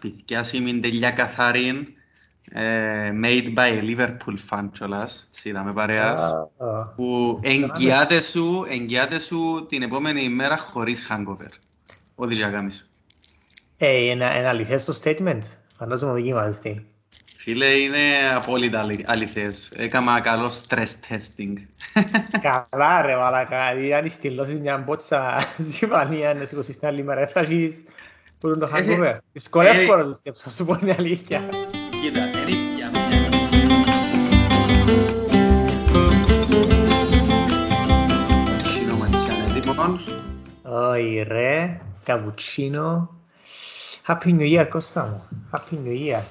σπιτιά με τελειά καθαρή, ε, made by Liverpool fan κιόλας, έτσι είδαμε παρέας, που εγγυάται σου, εγγυάται σου την επόμενη ημέρα χωρίς hangover. Ό,τι και κάνεις. Ε, ένα, ένα αληθές το statement. Φαντάζομαι δοκίμαζες τι. Φίλε, είναι απόλυτα αληθές. Έκανα καλό stress testing. Καλά ρε μαλακά, αν στυλώσεις μια μπότσα ζυβανία να σηκωθείς την άλλη μέρα, θα έχεις που το hangover. Δυσκολεύω να το στέψω, σου πω είναι αλήθεια. Κοίτα, είναι πια Καπουτσίνο Ματσιάνε, λοιπόν. Όχι ρε, καπουτσίνο. Happy New Year, Κώστα μου. Happy New Year.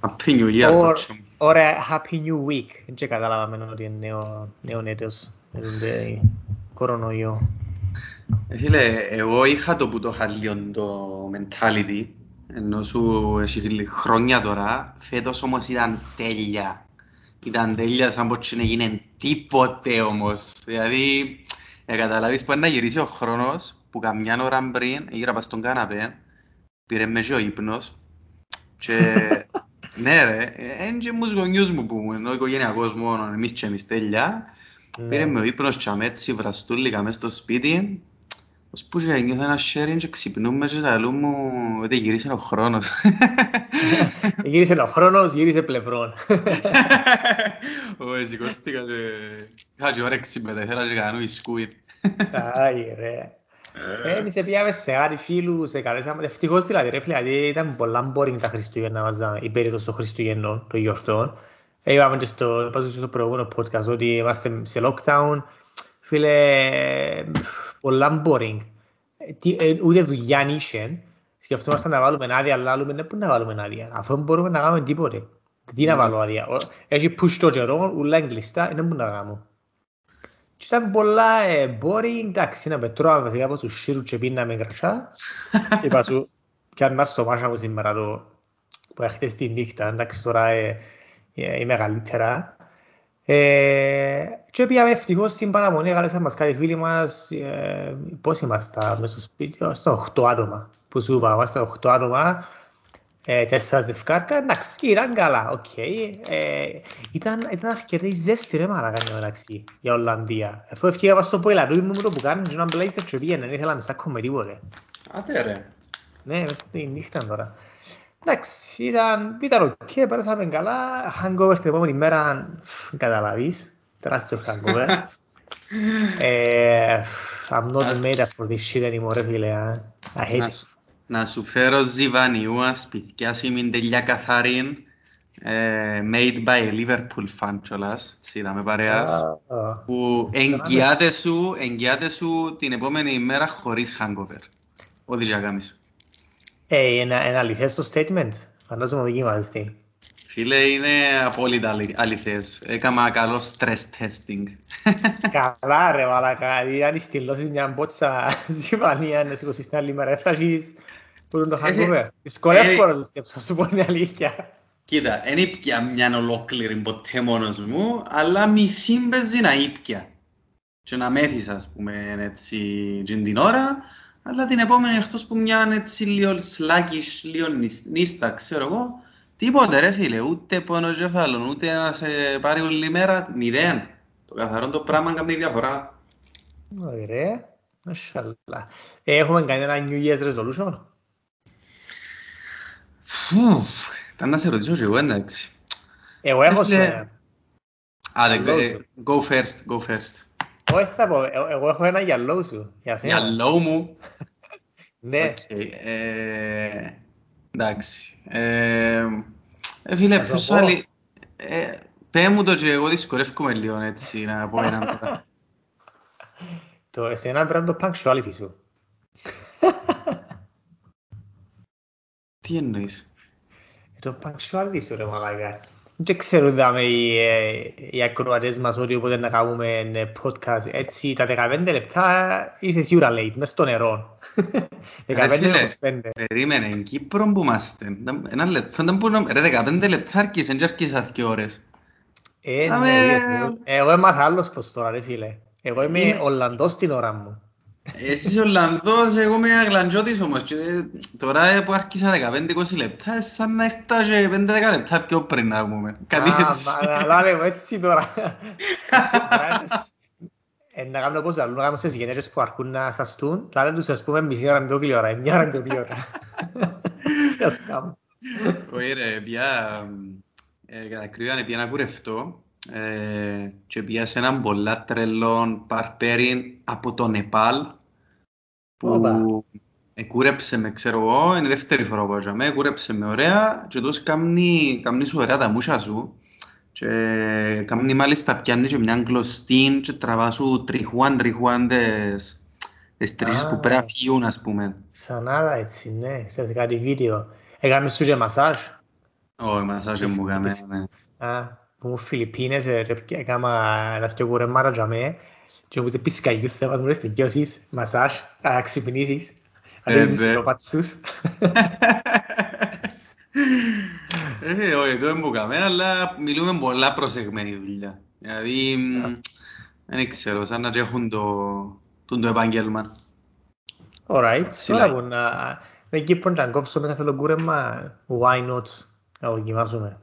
Happy New Year, Or- κότσο μου. Ωραία, Happy New Week. Δεν καταλάβαμε ότι είναι νέο, νέο έτος. με τον τε- κορονοϊό. Ε, Φίλε, εγώ είχα το που το είχα λίγο το mentality, ενώ σου έχει λίγο χρόνια τώρα, φέτος όμως ήταν τέλεια. Ήταν τέλεια σαν πως δεν έγινε τίποτε όμως. Δηλαδή, για καταλάβεις που είναι να γυρίσει ο χρόνος, που καμιά ώρα πριν έγειρα πας στον καναπέ, πήρε με και ο ύπνος και ναι ρε, είναι και μου γονιούς μου που μου, ενώ ο οικογενειακός μόνο, εμείς και εμείς τέλεια, Πήρε με ο ύπνος και αμέτσι βραστούλικα μες στο σπίτι ως που και νιώθω ένα sharing και ξυπνούμε και λαλού μου ότι γύρισε ο χρόνος. Γύρισε ο χρόνος, γύρισε πλευρών. Ω, σηκώστηκα και είχα και όρεξη μετά, ήθελα και κάνω μπισκούιτ. Άι ρε. Ε, Εμείς πήγαμε σε άλλοι φίλους, σε καλέσαμε. Ευτυχώς δηλαδή ρε φίλε, γιατί ήταν πολλά boring τα Χριστούγεννα μας, η περίοδος των Χριστουγεννών, των γιορτών. Ε, Είπαμε και στο, είπα και στο προηγούμενο podcast ότι είμαστε σε lockdown. Φίλε, πολλά boring. Ε, τι- ε, Ούτε δουλειά είχε. Σκεφτόμασταν να βάλουμε άδεια, αλλά άλλουμε ναι, πού να βάλουμε άδεια. Αφού δεν μπορούμε να κάνουμε τίποτε. Τι να βάλω άδεια. Ο- Έχει push το καιρό, ούλα εγκλειστά, δεν μπορούμε να κάνουμε. Και ήταν πολλά ε, boring, εντάξει, να με τρώμε βασικά από τους σύρους και πίναμε γρατσά. Είπα σου, κι αν μας το μάσα μου σήμερα το, που έρχεται στη νύχτα, εντάξει τώρα ε, ε, είμαι καλύτερα. Ε, και πήγαμε ευτυχώς στην παραμονή, καλέσαν μας κάτι φίλοι μας, ε, πώς είμαστε μες στο σπίτι, ε, στο 8 άτομα, που σου είπα, είμαστε 8 άτομα, ε, τέσσερα ζευγάρκα, εντάξει, ήταν καλά, οκ. Ε, ήταν, ήταν αρκετή ζέστη ρε μαλάκα εν τω μεταξύ, για Ολλανδία. Αφού εφκήκα πας στο ποηλατούι μου το πουκάμισον, και έναν μπλέιζερ και πήγαινε, δεν ήθελα να στάκω με τίποτε. Άτε ρε. Ναι, μες στη νύχτα τώρα. Εντάξει, ήταν, ήταν οκ, πέρασαμε καλά. Hangover την επόμενη μέρα, φ, καταλαβείς, τεράστιος hangover. ε, I'm not made up for this shit anymore, ρε φίλε. α. I hate Να it. σου- Να σου φέρω ζιβανιούα σπιτίσια με τέλεια καθαρή, ε, made by Liverpool fan κιόλας, έτσι είδαμε παρέας. Α, α. που εγγυάται σου, εγγυάται σου την επόμενη ημέρα χωρίς hangover. Ό,τι και να κάνεις. Ε, ένα, ένα αληθές το statement. Φαντάζομαι δοκίμαζες τι. Φίλε, είναι απόλυτα αλη- αληθές. Έκανα καλό stress testing. Καλά ρε μαλακά, δηλαδή αν στυλώσεις μια μπότσα ζυβανία να σηκωθείς την άλλη μέρα, θα έχεις που είναι το Ε, hangover. Δυσκολεύω ε, να το στέψω, σου πω είναι αλήθεια. Κοίτα, δεν ήπια μια ολόκληρη ποτέ μόνος μου, αλλά μισή μπέζει να ήπια. Και να μέθεις, ας πούμε, έτσι, τζιν την ώρα, αλλά την επόμενη εκτός που μια έτσι λίγο sluggish, λίγο νης- νύστα, ξέρω εγώ, τίποτε ρε φίλε, ούτε πόνο κεφάλων, ούτε να σε πάρει όλη μέρα, μηδέν. Το καθαρό το πράγμα κάνει διαφορά. Ωραία, μασχαλά. Ε, Έχουμε κάνει ένα New Year's resolution; Φουφ, ήταν να σε ρωτήσω και εγώ εντάξει. Εγώ έχω Φίλε, σου Άντε, Καλό ε, σου. go first, go first. Όχι θα πω, ε- εγώ έχω ένα γυαλό σου. Για σένα. Γυαλό μου. Ναι. Οκ, ε, εντάξει. Ε, ε, φίλε, Θα το ποιος πω. άλλη... Ε, πέ μου το και εγώ δυσκολεύομαι λίγο έτσι να πω έναν τώρα. Το εσένα πρέπει να το punctuality σου. Τι εννοείς. Ε, Το punctuality σου ρε μαλάκα. Δεν ξέρω δάμε οι, ε, οι ακροατές μας ότι όποτε να κάνουμε ε, podcast έτσι τα 15 λεπτά είσαι σίγουρα late, μες στο νερό. 15 Ρε φίλε, με 25. Περίμενε, εν Κύπρο που είμαστε. Ένα λεπτό, δεν μπορούμε... Ρε, 15 λεπτά άρχισαν και άρχισαν δύο ώρες. Ε, Αμε- ναι, είδες, εγώ- εγώ έμαθα άλλος πως τώρα ρε φίλε. Εγώ είμαι Ε. Ολλανδός την ώρα μου. Εσύ Ολλανδός, εγώ είμαι αγλαντζώτης όμως και τώρα που άρχισα 15-20 λεπτά, σαν να ήρθα και 5-10 λεπτά πιο πριν να πούμε. Κάτι έτσι. Αλλά λέμε έτσι τώρα. Ε, να κάνουμε πώς να κάνουμε στις γενέσεις που αρκούν να σαστούν, λάλε τους ας πούμε μισή ώρα με το ώρα, μια ώρα με το ώρα. Τι ας κάνουμε. Όχι ρε, πια, κατά κρύβανε πια να κουρευτώ ε, και πια σε έναν πολλά τρελό παρπέρι από το Νεπάλ που κούρεψε με, ξέρω εγώ, είναι η δεύτερη φορά που με, κούρεψε με ωραία και τόσο κάνει, κάνει σου ωραία τα μουσια σου και κάνει μάλιστα πιάνει και μια γλωστή και τραβά σου τριχουάν τριχουάν τις, τις τρίσεις που πρέπει να φύγουν ας πούμε. Ξανά έτσι, ναι, σε κάτι βίντεο. Έκαμε σου και μασάζ. Όχι, μασάζ μου έκαμε, ναι. Α, που μου Φιλιππίνες, έκανα ένα δυο κουρεμάρα για μέ και μου πεις καγιούς θα μας μπορείς τελειώσεις, μασάζ, να ξυπνήσεις, αρέσεις τις προπάτσους. Ε, όχι, το δεν καμε, αλλά μιλούμε πολλά προσεγμένη δουλειά. Δηλαδή, δεν ξέρω, σαν να έχουν το, το επάγγελμα. Alright, τώρα που να... Εκεί που να κόψουμε κάθε το κούρεμα, why not, να δοκιμάσουμε.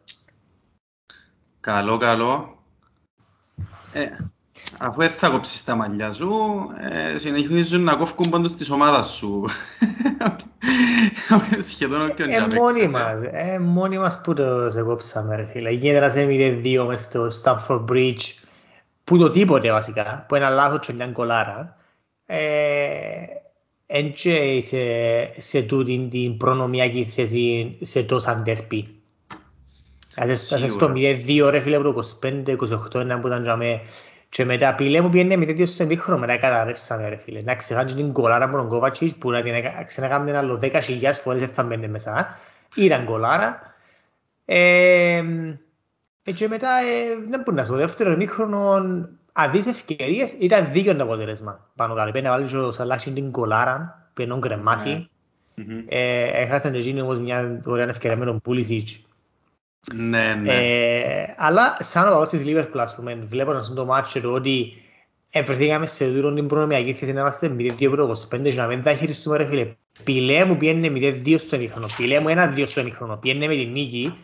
Καλό, καλό. Ε, αφού δεν θα κόψεις τα μαλλιά σου, ε, συνεχίζουν να κόφκουν πάντως της ομάδας σου. Σχεδόν όποιον ε, μόνοι μας, ε, μόνοι μας που το σε κόψαμε ρε φίλε. Γίνεται να σε 0-2 μες στο Stamford Bridge, που το τίποτε βασικά, που ένα λάθος και μια κολάρα. Εν και σε, σε τούτη την προνομιακή θέση σε τόσα αντέρπη. Ας στο 0-2 ρε φίλε από το 25-28 ένα που ήταν για με και μετά πήλε μου πιένε με τέτοιο στο εμίχρο μετά καταρρεύσανε ρε φίλε. Να ξεχάνει την κολάρα από τον Κόβατσις που να την ξανακάμουν άλλο 10.000 φορές δεν θα μπαίνει μέσα. Ήταν κολάρα. Ε, και μετά δεν μπορεί να σου δεύτερο εμίχρονο αν δεις ευκαιρίες ήταν δίκαιο το αποτέλεσμα. Πάνω κάτω πέντε βάλει ο Σαλάχιν την κολάρα που ενώ κρεμάσει. Έχασαν εκείνοι όμως μια ωραία ευκαιρία με τον Πούλησιτς ναι, ναι. Ε, αλλά σαν ο παγός της Λίβερπουλ, ας πούμε, βλέποντας το μάτσο το ότι επρεθήκαμε σε δούρο την προνομιακή θέση να είμαστε 0-2 πρώτος, 5 και να μην θα χειριστούμε ρε φίλε. Πηλέ μου πιένε 0-2 στο εμίχρονο, πηλέ μου 1-2 στο εμίχρονο, πιένε με την νίκη.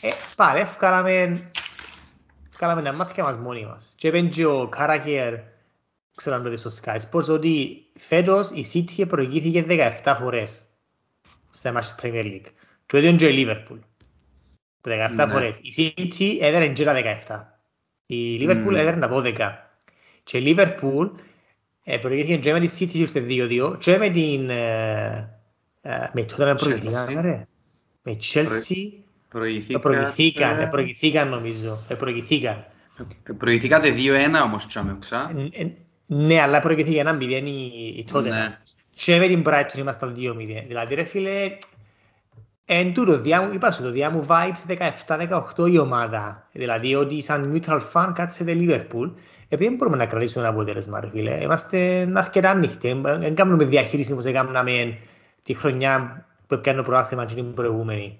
Ε, πάρε, βγάλαμε, βγάλαμε τα μάθηκα μας μόνοι μας. Και έπαιρνε και ο Καρακέρ, ξέρω αν το δεις στο Sky Sports, ότι φέτος η City προηγήθηκε 17 φορές στα μάτια Premier League. Και ο ίδιος και η Liverpool. 17 ναι. φορές. Η City έδερε και τα 17. Η Liverpool mm. έδερε τα 12. Και η Liverpool ε, προηγήθηκε και με τη City και ήρθε 2-2 και με την... Ε, ε, με τότε να προηγηθήκαν, ρε. Με Chelsea... Προηγηθήκαν. Προηγηθήκαν, ε, προηγηθήκαν νομίζω. Ε, προηγηθήκαν. Προηγηθήκατε 2-1 όμως τσάμεξα. Ναι, αλλά προηγηθήκε ένα 0 η τότε. Ναι. Και με την Brighton ήμασταν 2-0. Δηλαδή ρε φίλε, Εν τούτο, είπα σου το διάμου vibes 17-18 η ομάδα. Δηλαδή ότι σαν neutral fan κάτσετε Liverpool. Επειδή δεν μπορούμε να κρατήσουμε ένα αποτέλεσμα, ρε φίλε. Είμαστε αρκετά ανοιχτοί. Δεν κάνουμε διαχείριση όπως έκαναμε τη χρονιά που έπιανε το προάθλημα και την προηγούμενη.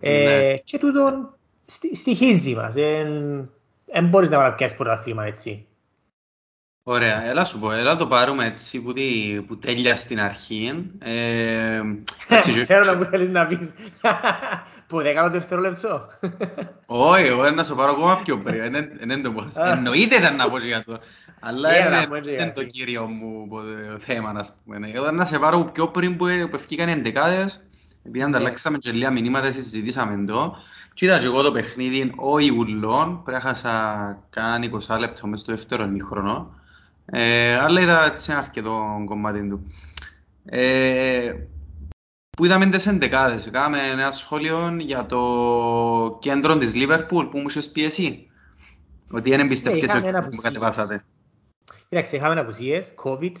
Ε, ναι. Ε, και τούτο στοιχίζει μας. Δεν μπορείς να πιάσεις πρωτάθλημα έτσι. Ωραία, έλα σου πω, έλα το πάρουμε έτσι που, τη, που τέλεια στην αρχή. Ε, Ξέρω να μου θέλεις να πεις. Που δεν κάνω δευτερόλεπτο. Όχι, εγώ να σου πάρω ακόμα πιο πριν. Δεν το πω. Εννοείται ήταν να πω για το. Αλλά είναι το κύριο μου θέμα, να πούμε. Εγώ να σε πάρω πιο πριν που ευκήκαν οι εντεκάδες. Επειδή ανταλλάξαμε και λίγα μηνύματα, συζητήσαμε το. Και είδα και εγώ το παιχνίδι, όχι ουλών, πρέπει να χάσα καν 20 λεπτό μέσα στο δεύτερο ημίχρονο. Ε, αλλά είδα έτσι ένα αρκετό κομμάτι του. Ε, που είδαμε τις εντεκάδες, κάναμε ένα σχόλιο για το κέντρο της Λίβερπουλ που μου είχες πει εσύ. Ότι δεν εμπιστεύτηκες ότι που κατεβάσατε. Κοίταξε, είχαμε απουσίες, COVID,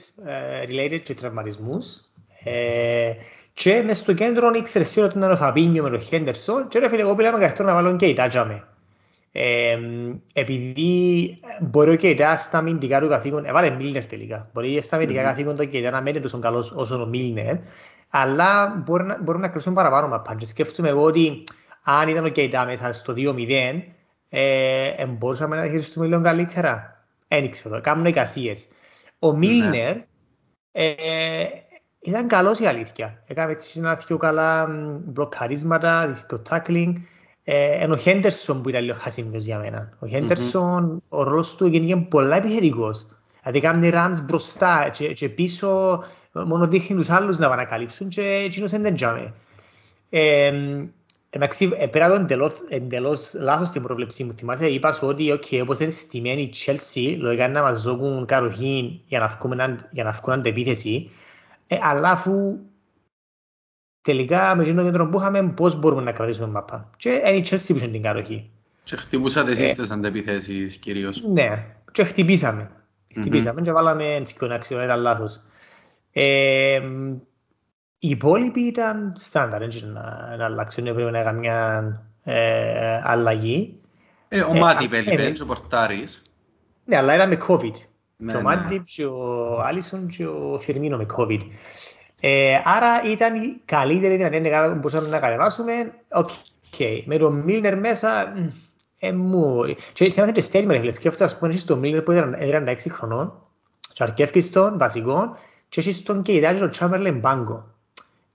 related και τραυματισμούς. Ε, και μες στο κέντρο ήξερες σίγουρα ότι ήταν ο Φαμπίνιο με τον Χέντερσον και ρε φίλε, εγώ πήραμε καθόλου να βάλω και η Τάτζα με. Ε, επειδή μπορεί και Κεϊτάς στα αμυντικά του καθήκον, έβαλε Μίλνερ τελικά, μπορεί στα αμυντικά mm-hmm. καθήκον το Κεϊτά να μένει τόσο καλός όσο ο Μίλνερ, αλλά μπορεί να, μπορούμε να κρίσουμε παραπάνω μαπά. Και σκέφτομαι εγώ ότι αν ήταν ο Κεϊτά μέσα στο 2-0, ε, μπορούσαμε να χειριστούμε λίγο καλύτερα. Δεν ξέρω, κάνουν εικασίες. Ο Μίλνερ, Ε, ήταν καλός η αλήθεια. Έκαμε έτσι ένα πιο καλά μπλοκαρίσματα, το tackling. Ε, ενώ ο Χέντερσον που ήταν λίγο χασίμιος για μένα. Ο Χέντερσον, mm-hmm. ο ρόλος του έγινε πολλά επιθετικός. Δηλαδή κάνει runs μπροστά και, και πίσω μόνο δείχνει τους άλλους να ανακαλύψουν και εκείνος δεν τζάμε. Ε, εντάξει, πέρα το εντελώς, εντελώς λάθος την πρόβλεψή μου. Θυμάσαι, είπα σου ότι okay, όπως είναι συστημένη η Chelsea, λογικά να μας δώκουν καροχή για να βγουν, για να βγουν αντεπίθεση, ε, αλλά αφού τελικά με τον κέντρο που είχαμε πώς μπορούμε να κρατήσουμε μάπα. Και είναι η Chelsea που είχε την καροχή. Και χτυπούσατε εσείς ε, τις αντεπιθέσεις κυρίως. Ναι, και χτυπήσαμε. Χτυπήσαμε mm-hmm. και βάλαμε την αξιόν, ήταν λάθος. Ε, οι υπόλοιποι ήταν στάνταρ, έτσι να, να αλλάξουν, έπρεπε να έκανα μια ε, αλλαγή. Ε, ο Μάτι πέλει, ο Πορτάρης. Ναι, αλλά ήταν με COVID. Ναι, και ο Μάτι και ο Άλισον και ο Φιρμίνο με COVID. Ε, άρα ήταν η καλύτερη δυνατή που μπορούσαμε να κατεβάσουμε. Οκ. Okay. Με τον Μίλνερ μέσα, ε, μου... Και θυμάστε και στέλνει με σκέφτομαι, ας πούμε, έχεις τον Μίλνερ που ήταν 36 χρονών και αρκεύκεις τον βασικό και έχεις τον και ιδέα τον Τσάμπερλεν Μπάγκο.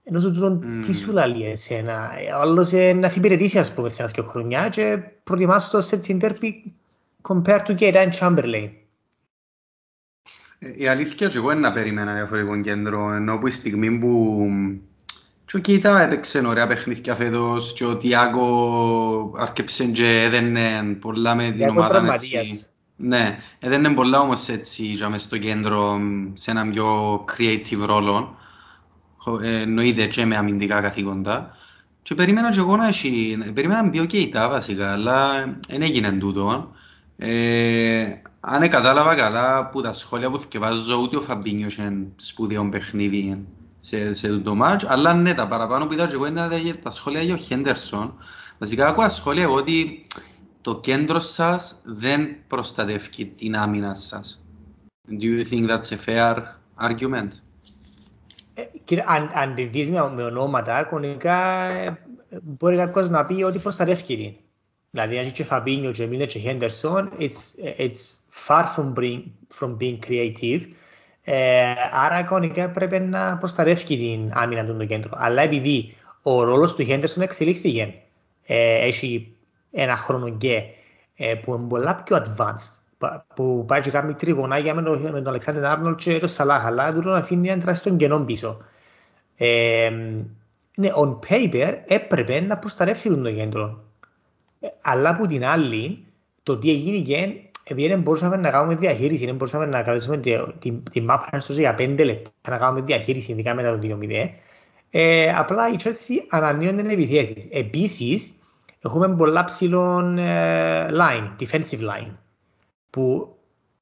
Ενώ σου τον τι σου λέει εσένα; Όλος να αφιπηρετήσει ας πούμε σε ένας και χρονιά και προτιμάς το σε τσιντέρπι compared to και ήταν Chamberlain. Η αλήθεια και εγώ είναι να περίμενα διαφορετικό κέντρο, ενώ που η στιγμή που και ο Κίτα έπαιξε ωραία παιχνίδια φέτος και ο Τιάκο άρκεψε και έδαινε πολλά με την ομάδα έτσι. Ναι, έδαινε πολλά όμως έτσι για μες στο κέντρο σε έναν πιο creative ρόλο. Εννοείται και με αμυντικά καθήκοντα. Και περίμενα και εγώ να έχει, περίμενα πιο Κίτα βασικά, αλλά δεν έγινε τούτο. Ε, αν κατάλαβα καλά που τα σχόλια που θυκευάζω ούτε ο Φαμπίνιος είχε σπουδαίο παιχνίδι σε, σε το μάτς, αλλά ναι, τα παραπάνω που είδα και εγώ είναι τα σχόλια για ο Χέντερσον. Βασικά ακούω σχόλια εγώ ότι το κέντρο σας δεν προστατεύει την άμυνα σας. Do you think that's a fair argument? Ε, κύριε, αν, αν τη δεις με, με ονόματα, κονικά ε, μπορεί κάποιος να πει ότι προστατεύει. Δηλαδή, αν και Φαμπίνιο και Μίλνερ και Χέντερσον, it's, it's far from being, from being creative. Ε, άρα κανονικά πρέπει να προστατεύει την άμυνα του το κέντρο. Αλλά επειδή ο ρόλος του Χέντερσον εξελίχθηκε, ε, έχει ένα χρόνο και ε, που είναι πολλά πιο advanced, που πάει και κάνει τριγωνάκια με τον, με τον Αλεξάνδρ Άρνολ και τον Σαλάχ, αλλά του τον αφήνει ένα τεράστιο κενό πίσω. Ε, ναι, on paper έπρεπε να προστατεύσει τον το κέντρο. Ε, αλλά από την άλλη, το τι έγινε και επειδή δεν μπορούσαμε να κάνουμε διαχείριση, δεν μπορούσαμε να κρατήσουμε τη, τη, τη μάπα στο για πέντε λεπτά να κάνουμε διαχείριση, ειδικά μετά το 2-0, ε, απλά η Chelsea ανανεώνει επιθέσεις. Επίσης, έχουμε πολλά ψηλών ε, line, defensive line, που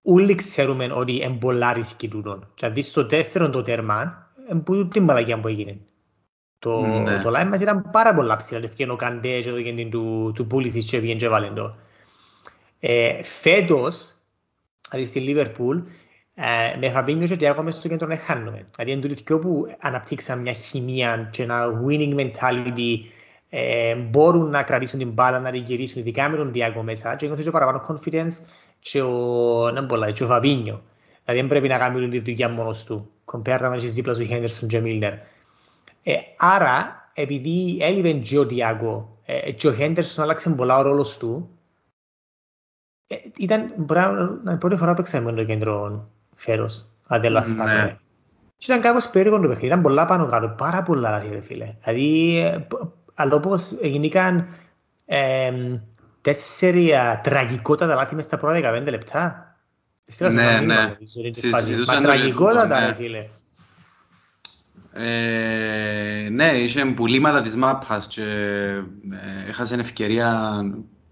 όλοι ξέρουμε ότι είναι πολλά ρίσκη τούτον. Δηλαδή στο δεύτερο το τέρμα, που την μαλακιά που έγινε. Το, ναι. το line μας ήταν πάρα πολλά ψηλά, δεν φτιάχνω καντέ και το γέννη του, του Πούλησης και βγαίνει και βάλεν ε, φέτος, δηλαδή στη Λίβερπουλ, ε, με Φαμπίνιο και Τιάγο μέσα στο κέντρο να χάνουμε. Δηλαδή είναι το που αναπτύξαμε μια χημία και ένα winning mentality ε, μπορούν να κρατήσουν την μπάλα, να την γυρίσουν, ειδικά με τον Τιάγο μέσα και νιώθω και παραπάνω confidence και ο, να πολλά, και ο Φαμπίνιο. Δηλαδή δεν πρέπει να κάνει τη δουλειά μόνος του. Compared να είσαι δίπλα του Henderson και Milner. Ε, άρα, επειδή έλειπε και ο Τιάγο ε, και ο Henderson άλλαξε πολλά ο ρόλος του, ε, ήταν να η πρώτη φορά που παίξαμε το κέντρο φέρος, αν δεν λαθάμε. Ναι. Και ήταν κάπως περίεργο το παιχνίδι, ήταν πολλά πάνω κάτω, πάρα πολλά λάθη ρε φίλε. Δηλαδή, ε, αλλά όπως γίνηκαν ε, τέσσερια τραγικότατα λάθη μες στα πρώτα 15 λεπτά. Ναι, ναι. Μα τραγικότατα ρε φίλε. Ε, ναι, είχε πουλήματα της μάπας και ε, έχασε ευκαιρία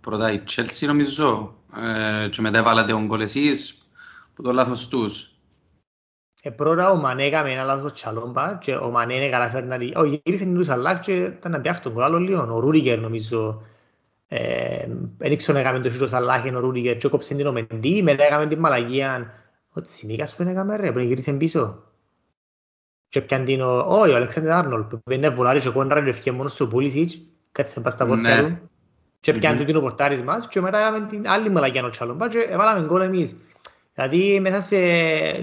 πρώτα η Chelsea νομίζω ε, και μετά έβαλατε τον κόλ εσείς που το λάθος τους. Ε, πρώτα ο Μανέ έκαμε ένα λάθος τσαλόμπα και ο Μανέ είναι καλά φέρνα Ο γύρισε τους Σαλάκ και ήταν να πιάφτει τον κολλάλο λίγο. Ο Ρούριγκερ νομίζω δεν ήξερα να έκαμε το σούτο Σαλάκ ο Ρούριγκερ και κόψε την ομεντή. Μετά έκαμε την μαλαγία. Ο Τσιμίκας που έκαμε ρε, πριν γύρισε πίσω. Και πιαν την ο, ο Αλεξάνδρ Άρνολ που είναι βολάρι και κόντρα και ευκαιρία μόνος στο Πούλησιτς. Κάτσε να πας στα πόθηκα ναι. του και πιάνε του την ο πορτάρις μας και μετά έκαμε την άλλη μαλακιά ο Τσαλόμπα και έβαλαμε γκολ εμείς. Δηλαδή μέσα σε...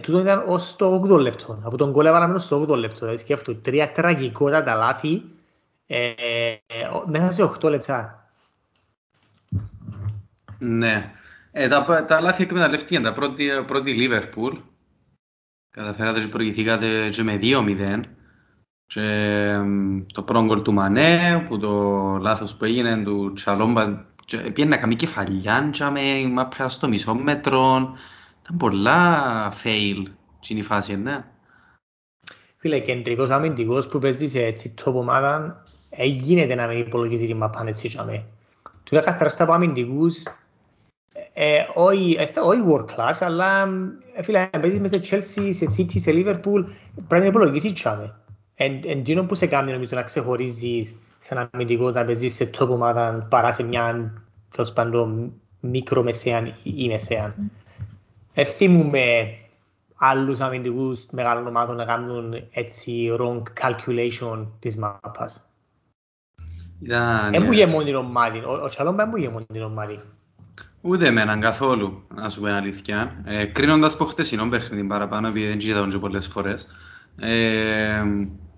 τούτο ήταν ως το 8 λεπτό, αφού τον κόλλ έβαλαμε στο 8 λεπτό. Δηλαδή σκέφτομαι, τρία τραγικότατα λάθη ε, ε, μέσα σε 8 λεπτά. Ναι. Ε, τα, τα λάθη εκμεταλλευτήκαν τα πρώτη, πρώτη Λίβερπουλ. Καταφέρατε και προηγηθήκατε και με 2-0. Και το πρώτο γκολ του Μανέ, που το λάθος που έγινε του Τσαλόμπα, πήγαινε να κάνει κεφαλιά με μάπρα στο μισό μέτρο. Ήταν πολλά fail στην η φάση, ναι. Φίλε, κεντρικός αμυντικός που παίζει σε έτσι top ομάδα, έγινε να μην υπολογίζει την μάπα έτσι και Του είχα καταστραστά από αμυντικούς, ε, όχι world class, αλλά ε, φίλε, αν παίζεις μέσα σε Chelsea, σε City, σε Liverpool, πρέπει να υπολογίσεις τσάμε. Εν τίνο που σε κάνει νομίζω να ξεχωρίζεις σε ένα αμυντικό να παίζεις σε top ομάδα παρά σε μια τέλος πάντων μικρομεσαία ή μεσαία. Ε, θυμούμε άλλους αμυντικούς μεγάλων ομάδων να κάνουν έτσι wrong calculation της μάπας. Δεν μου γεμώνει την ομάδα, ο Τσαλόμπα δεν μου γεμώνει την ομάδα. Ούτε εμένα καθόλου, να σου πω την αλήθεια. Ε, κρίνοντας το χτεσινό παιχνίδι παραπάνω, επειδή δεν είδα και πολλές φορές. Ε,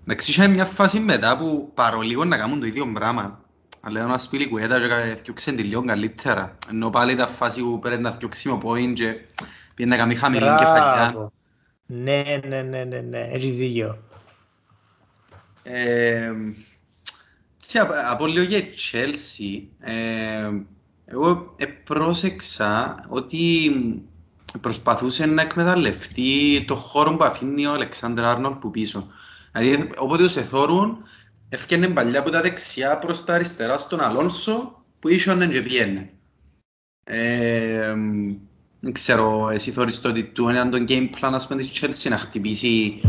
με ξύχαμε μια φάση μετά που παρολίγο να κάνουν το ίδιο πράγμα. Αλλά ένα σπίλι κουέτα και έφτιαξε τη λίγο καλύτερα. Ενώ πάλι ήταν φάση που πρέπει να φτιάξει με πόιν και πήγαινε να κάνει χαμηλή κεφαλιά. Ναι, ναι, ναι, ναι, ναι, έχεις δίκιο. Ε, από λίγο για Chelsea, ε, εγώ πρόσεξα ότι προσπαθούσε να εκμεταλλευτεί το χώρο που αφήνει ο Αλεξάνδρ Άρνολ που πίσω. Δηλαδή, όποτε τους εθώρουν, έφτιανε παλιά από τα δεξιά προς τα αριστερά στον Αλόνσο που ίσον και πιένε. Ε, δεν ξέρω, εσύ θεωρείς το ότι του είναι τον game plan ας πούμε της Chelsea να χτυπήσει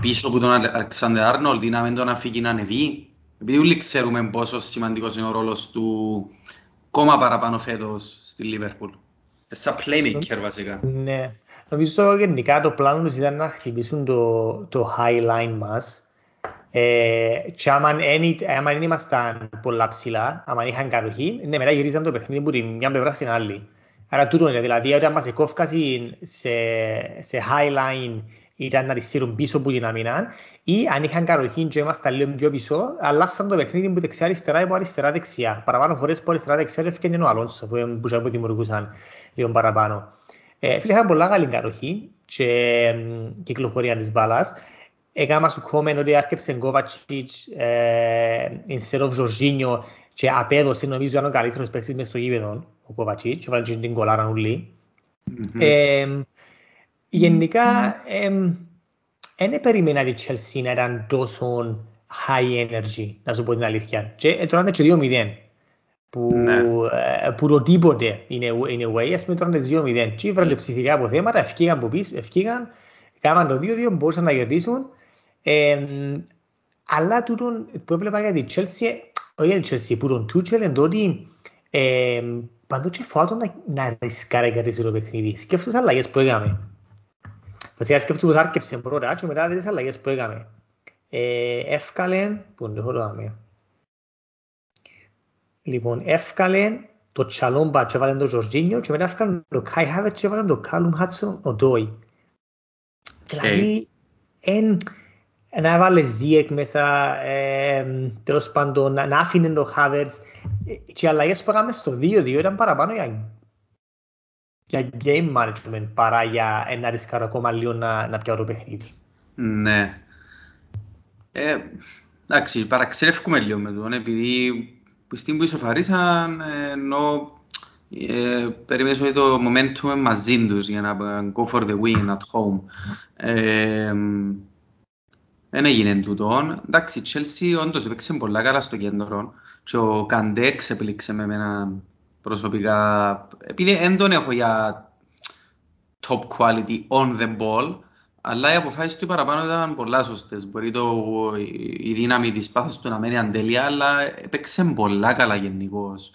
πίσω από τον Αλεξάνδρ Άρνολ ή να μην τον αφήγει να ανεβεί. Επειδή όλοι ξέρουμε πόσο σημαντικός είναι ο ρόλος του ακόμα παραπάνω φέτος στη Λίβερπουλ. Σαν playmaker βασικά. Ναι. Νομίζω γενικά το πλάνο τους ήταν να χτυπήσουν το, το high line μας. Ε, και άμα δεν ήμασταν πολλά ψηλά, άμα είχαν καροχή, ναι, μετά γυρίζαν το παιχνίδι που την μια πλευρά στην άλλη. Άρα τούτο είναι, δηλαδή όταν μας εκόφκασαν σε, σε high line ήταν να τη στείλουν πίσω που την αμυνάν ή αν είχαν καροχή και ήμασταν λίγο πιο πίσω, αλλάσαν το παιχνίδι που δεξιά αριστερά ή από αριστερά δεξιά. Παραπάνω φορές που αριστερά δεξιά και έφυγε ο Αλόνσο, αφού που δημιουργούσαν λίγο παραπάνω. Ε, φίλε, είχαν πολλά καλή καροχή και κυκλοφορία της μπάλας. Έκανα σου κόμμεν ότι άρκεψε Γκόβατσιτς ε, instead of Ζορζίνιο και απέδωσε νομίζω ήταν ο καλύτερος παίκτης μες στο γήπεδο ο Γκόβατσιτς και βάλει την κολάρα νουλή. Ε, γενικά δεν περίμενα η Chelsea να ήταν τόσο high energy, να σου πω την αλήθεια. Και τώρα είναι και 2-0 που, ναι. ε, που το τίποτε είναι, είναι way, ας πούμε τώρα είναι 2-0 και ήβραλε ψηφικά από θέματα, ευκήγαν από πίσω, ευκήγαν, κάναν το 2-2, μπορούσαν να κερδίσουν ε, αλλά τούτο που έβλεπα για την Chelsea, όχι για την Chelsea, που τον Tuchel είναι ότι ε, παντού και φοβάτω να, να ρισκάρει κάτι το παιχνίδι. Σκέφτομαι αλλαγές που έκαμε. Βασικά σκέφτομαι που θα άρκεψε πρώτα και μετά τις αλλαγές που έκαμε. Ε, εύκαλεν, που δεν το δάμε. Λοιπόν, εύκαλεν το Τσαλόμπα και έβαλε το Ζορζίνιο και μετά εύκαλεν το Κάι Χάβετς και έβαλε το Κάλουμ Χάτσον ο Ντόι. Δηλαδή, εν, να έβαλε Ζίεκ μέσα, ε, τέλος πάντων, να, να άφηνε το Χάβετς και οι αλλαγές που έκαμε στο 2-2 ήταν παραπάνω για, για game management παρά για ένα ρισκάρο ακόμα λίγο να, να πιάω το παιχνίδι. Ναι. Ε, εντάξει, παραξερεύκουμε λίγο με τον, επειδή που στιγμή που ισοφαρίσαν, ενώ ε, περιμένεις ότι το momentum μαζί τους για να go for the win at home. Ε, δεν έγινε τούτο. Εντάξει, η Chelsea όντως έπαιξε πολλά καλά στο κέντρο και ο Καντέ ξεπλήξε με εμένα προσωπικά επειδή δεν τον έχω για top quality on the ball αλλά οι αποφάσεις του παραπάνω ήταν πολλά σωστές. Μπορεί το, η δύναμη της πάθας του να μένει αντέλεια, αλλά έπαιξε πολλά καλά γενικώς.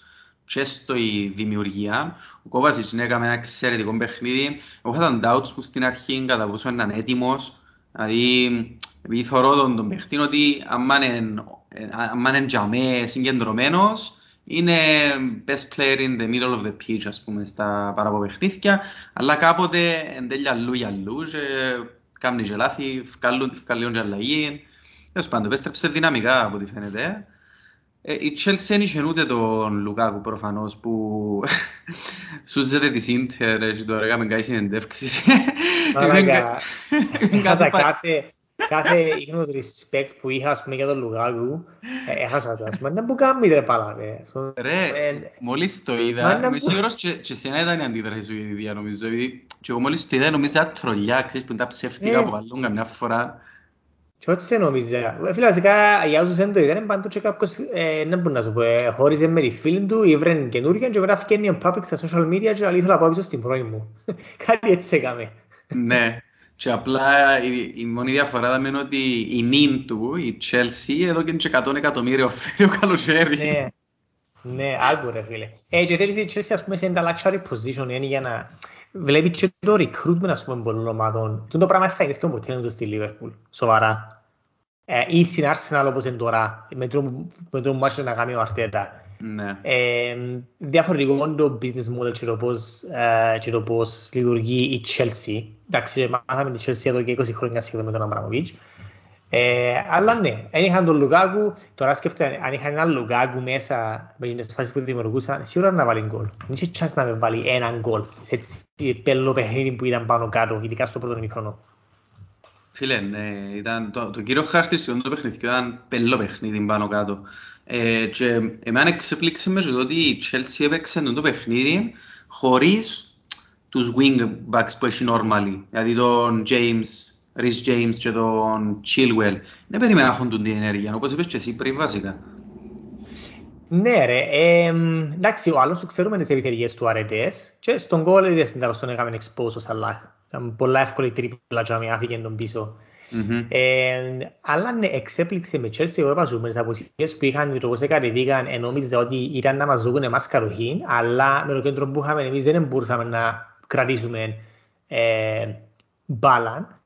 Και στο η δημιουργία, ο Κόβασιτς ναι, έκαμε ένα εξαιρετικό παιχνίδι. Εγώ είχα doubts που στην αρχή κατά πόσο ήταν έτοιμος. Δηλαδή, επειδή θωρώ τον, τον παιχνίδι ότι άμα είναι τζαμές συγκεντρωμένος, είναι best player in the middle of the pitch, ας πούμε, στα παραποπαιχνίδια, αλλά κάποτε εν τέλεια αλλού για αλλούς, και κάνει και λάθη, βγάλουν και αλλαγή. Τέλος πάντων, επέστρεψε δυναμικά από ό,τι φαίνεται. Ε, η Chelsea δεν είχε ούτε τον Λουκάκου προφανώς που σούζεται της Ίντερ και τώρα έκαμε κάτι συνεντεύξεις. Έχασα κάθε, κάθε ίχνος respect που είχα ας πούμε, για τον Λουκάκου, ε, έχασα το. Ας πούμε, δεν μου κάνει ρε παλάβε. Ρε, μόλις το είδα, είμαι σίγουρος και, και σένα ήταν η αντίδραση σου η ίδια νομίζω. Και εγώ μόλις το είδα νομίζω τρολιά, ξέρεις που είναι τα ψεύτικα που βάλουν καμιά φορά. Και ό,τι σε νομίζα. Φίλε, βασικά, για όσους δεν το είδαν, πάντως και κάποιος, ε, δεν μπορεί να σου πω, ε, χώριζε με τη φίλη του, ήβρε καινούργια και μετά φκένει ο public στα social media και ήθελα να πάω πίσω στην πρώην μου. Κάτι έτσι έκαμε. ναι. Και απλά η, η μόνη διαφορά ήταν ότι η νυν του, η Chelsea, εδώ και 100 εκατομμύρια οφέρει ο καλοκαίρι. Ναι. Ναι, άκου ρε φίλε. Ε, και τέτοιες η Chelsea, ας πούμε, σε ένα luxury position είναι για να βλέπεις και το recruitment ας πούμε πολλών ομάδων. Το πράγμα θα είναι και ποτέ είναι το στη Liverpool, σοβαρά. Ε, ή στην Arsenal όπως είναι τώρα, με τον μάτσο να κάνει ο Αρτέτα. Ναι. Ε, διαφορετικό το business model και το πώς, ε, και το πώς λειτουργεί η Chelsea. Εντάξει, μάθαμε τη Chelsea εδώ και 20 χρόνια σχεδόν με τον Αμπραμοβίτς. Ε, αλλά ναι, αν είχαν τον Λουκάκου, τώρα σκέφτεται αν είχαν έναν Λουκάκου μέσα με τις φάσεις που δημιουργούσαν, σίγουρα να βάλει γκολ. Δεν είχε chance να με βάλει έναν γκολ σε έτσι πέλο παιχνίδι που ήταν πάνω κάτω, ειδικά στο πρώτο μικρόνο. Φίλε, ναι, ήταν το, το κύριο χάρτη σχεδόν το παιχνίδι ήταν πέλο παιχνίδι πάνω κάτω. Ε, και εμένα εξεπλήξε με το ότι η Chelsea έπαιξε το παιχνίδι χωρίς τους wing backs που έχει normally. Δηλαδή τον James, Rhys James και τον Chilwell. Δεν περίμενα να έχουν την ενέργεια, όπως είπες και εσύ πριν βασικά. Ναι ρε, ε, εντάξει ο άλλος του ξέρουμε τις επιθερίες του αρετές και στον κόλλο είδες την τέλος τον έκαμε expose ο Σαλάχ. Ήταν πολλά εύκολη τρίπλα και να άφηγε τον πίσω. Mm-hmm. Ε, αλλά ναι, εξέπληξε με Chelsea εγώ έπαζουμε τις αποσχέσεις που είχαν και όπως κατεβήκαν νόμιζα ότι ήταν να μας δουν εμάς καροχή αλλά με το κέντρο που είχαμε εμείς δεν μπορούσαμε να κρατήσουμε ε, μπάλα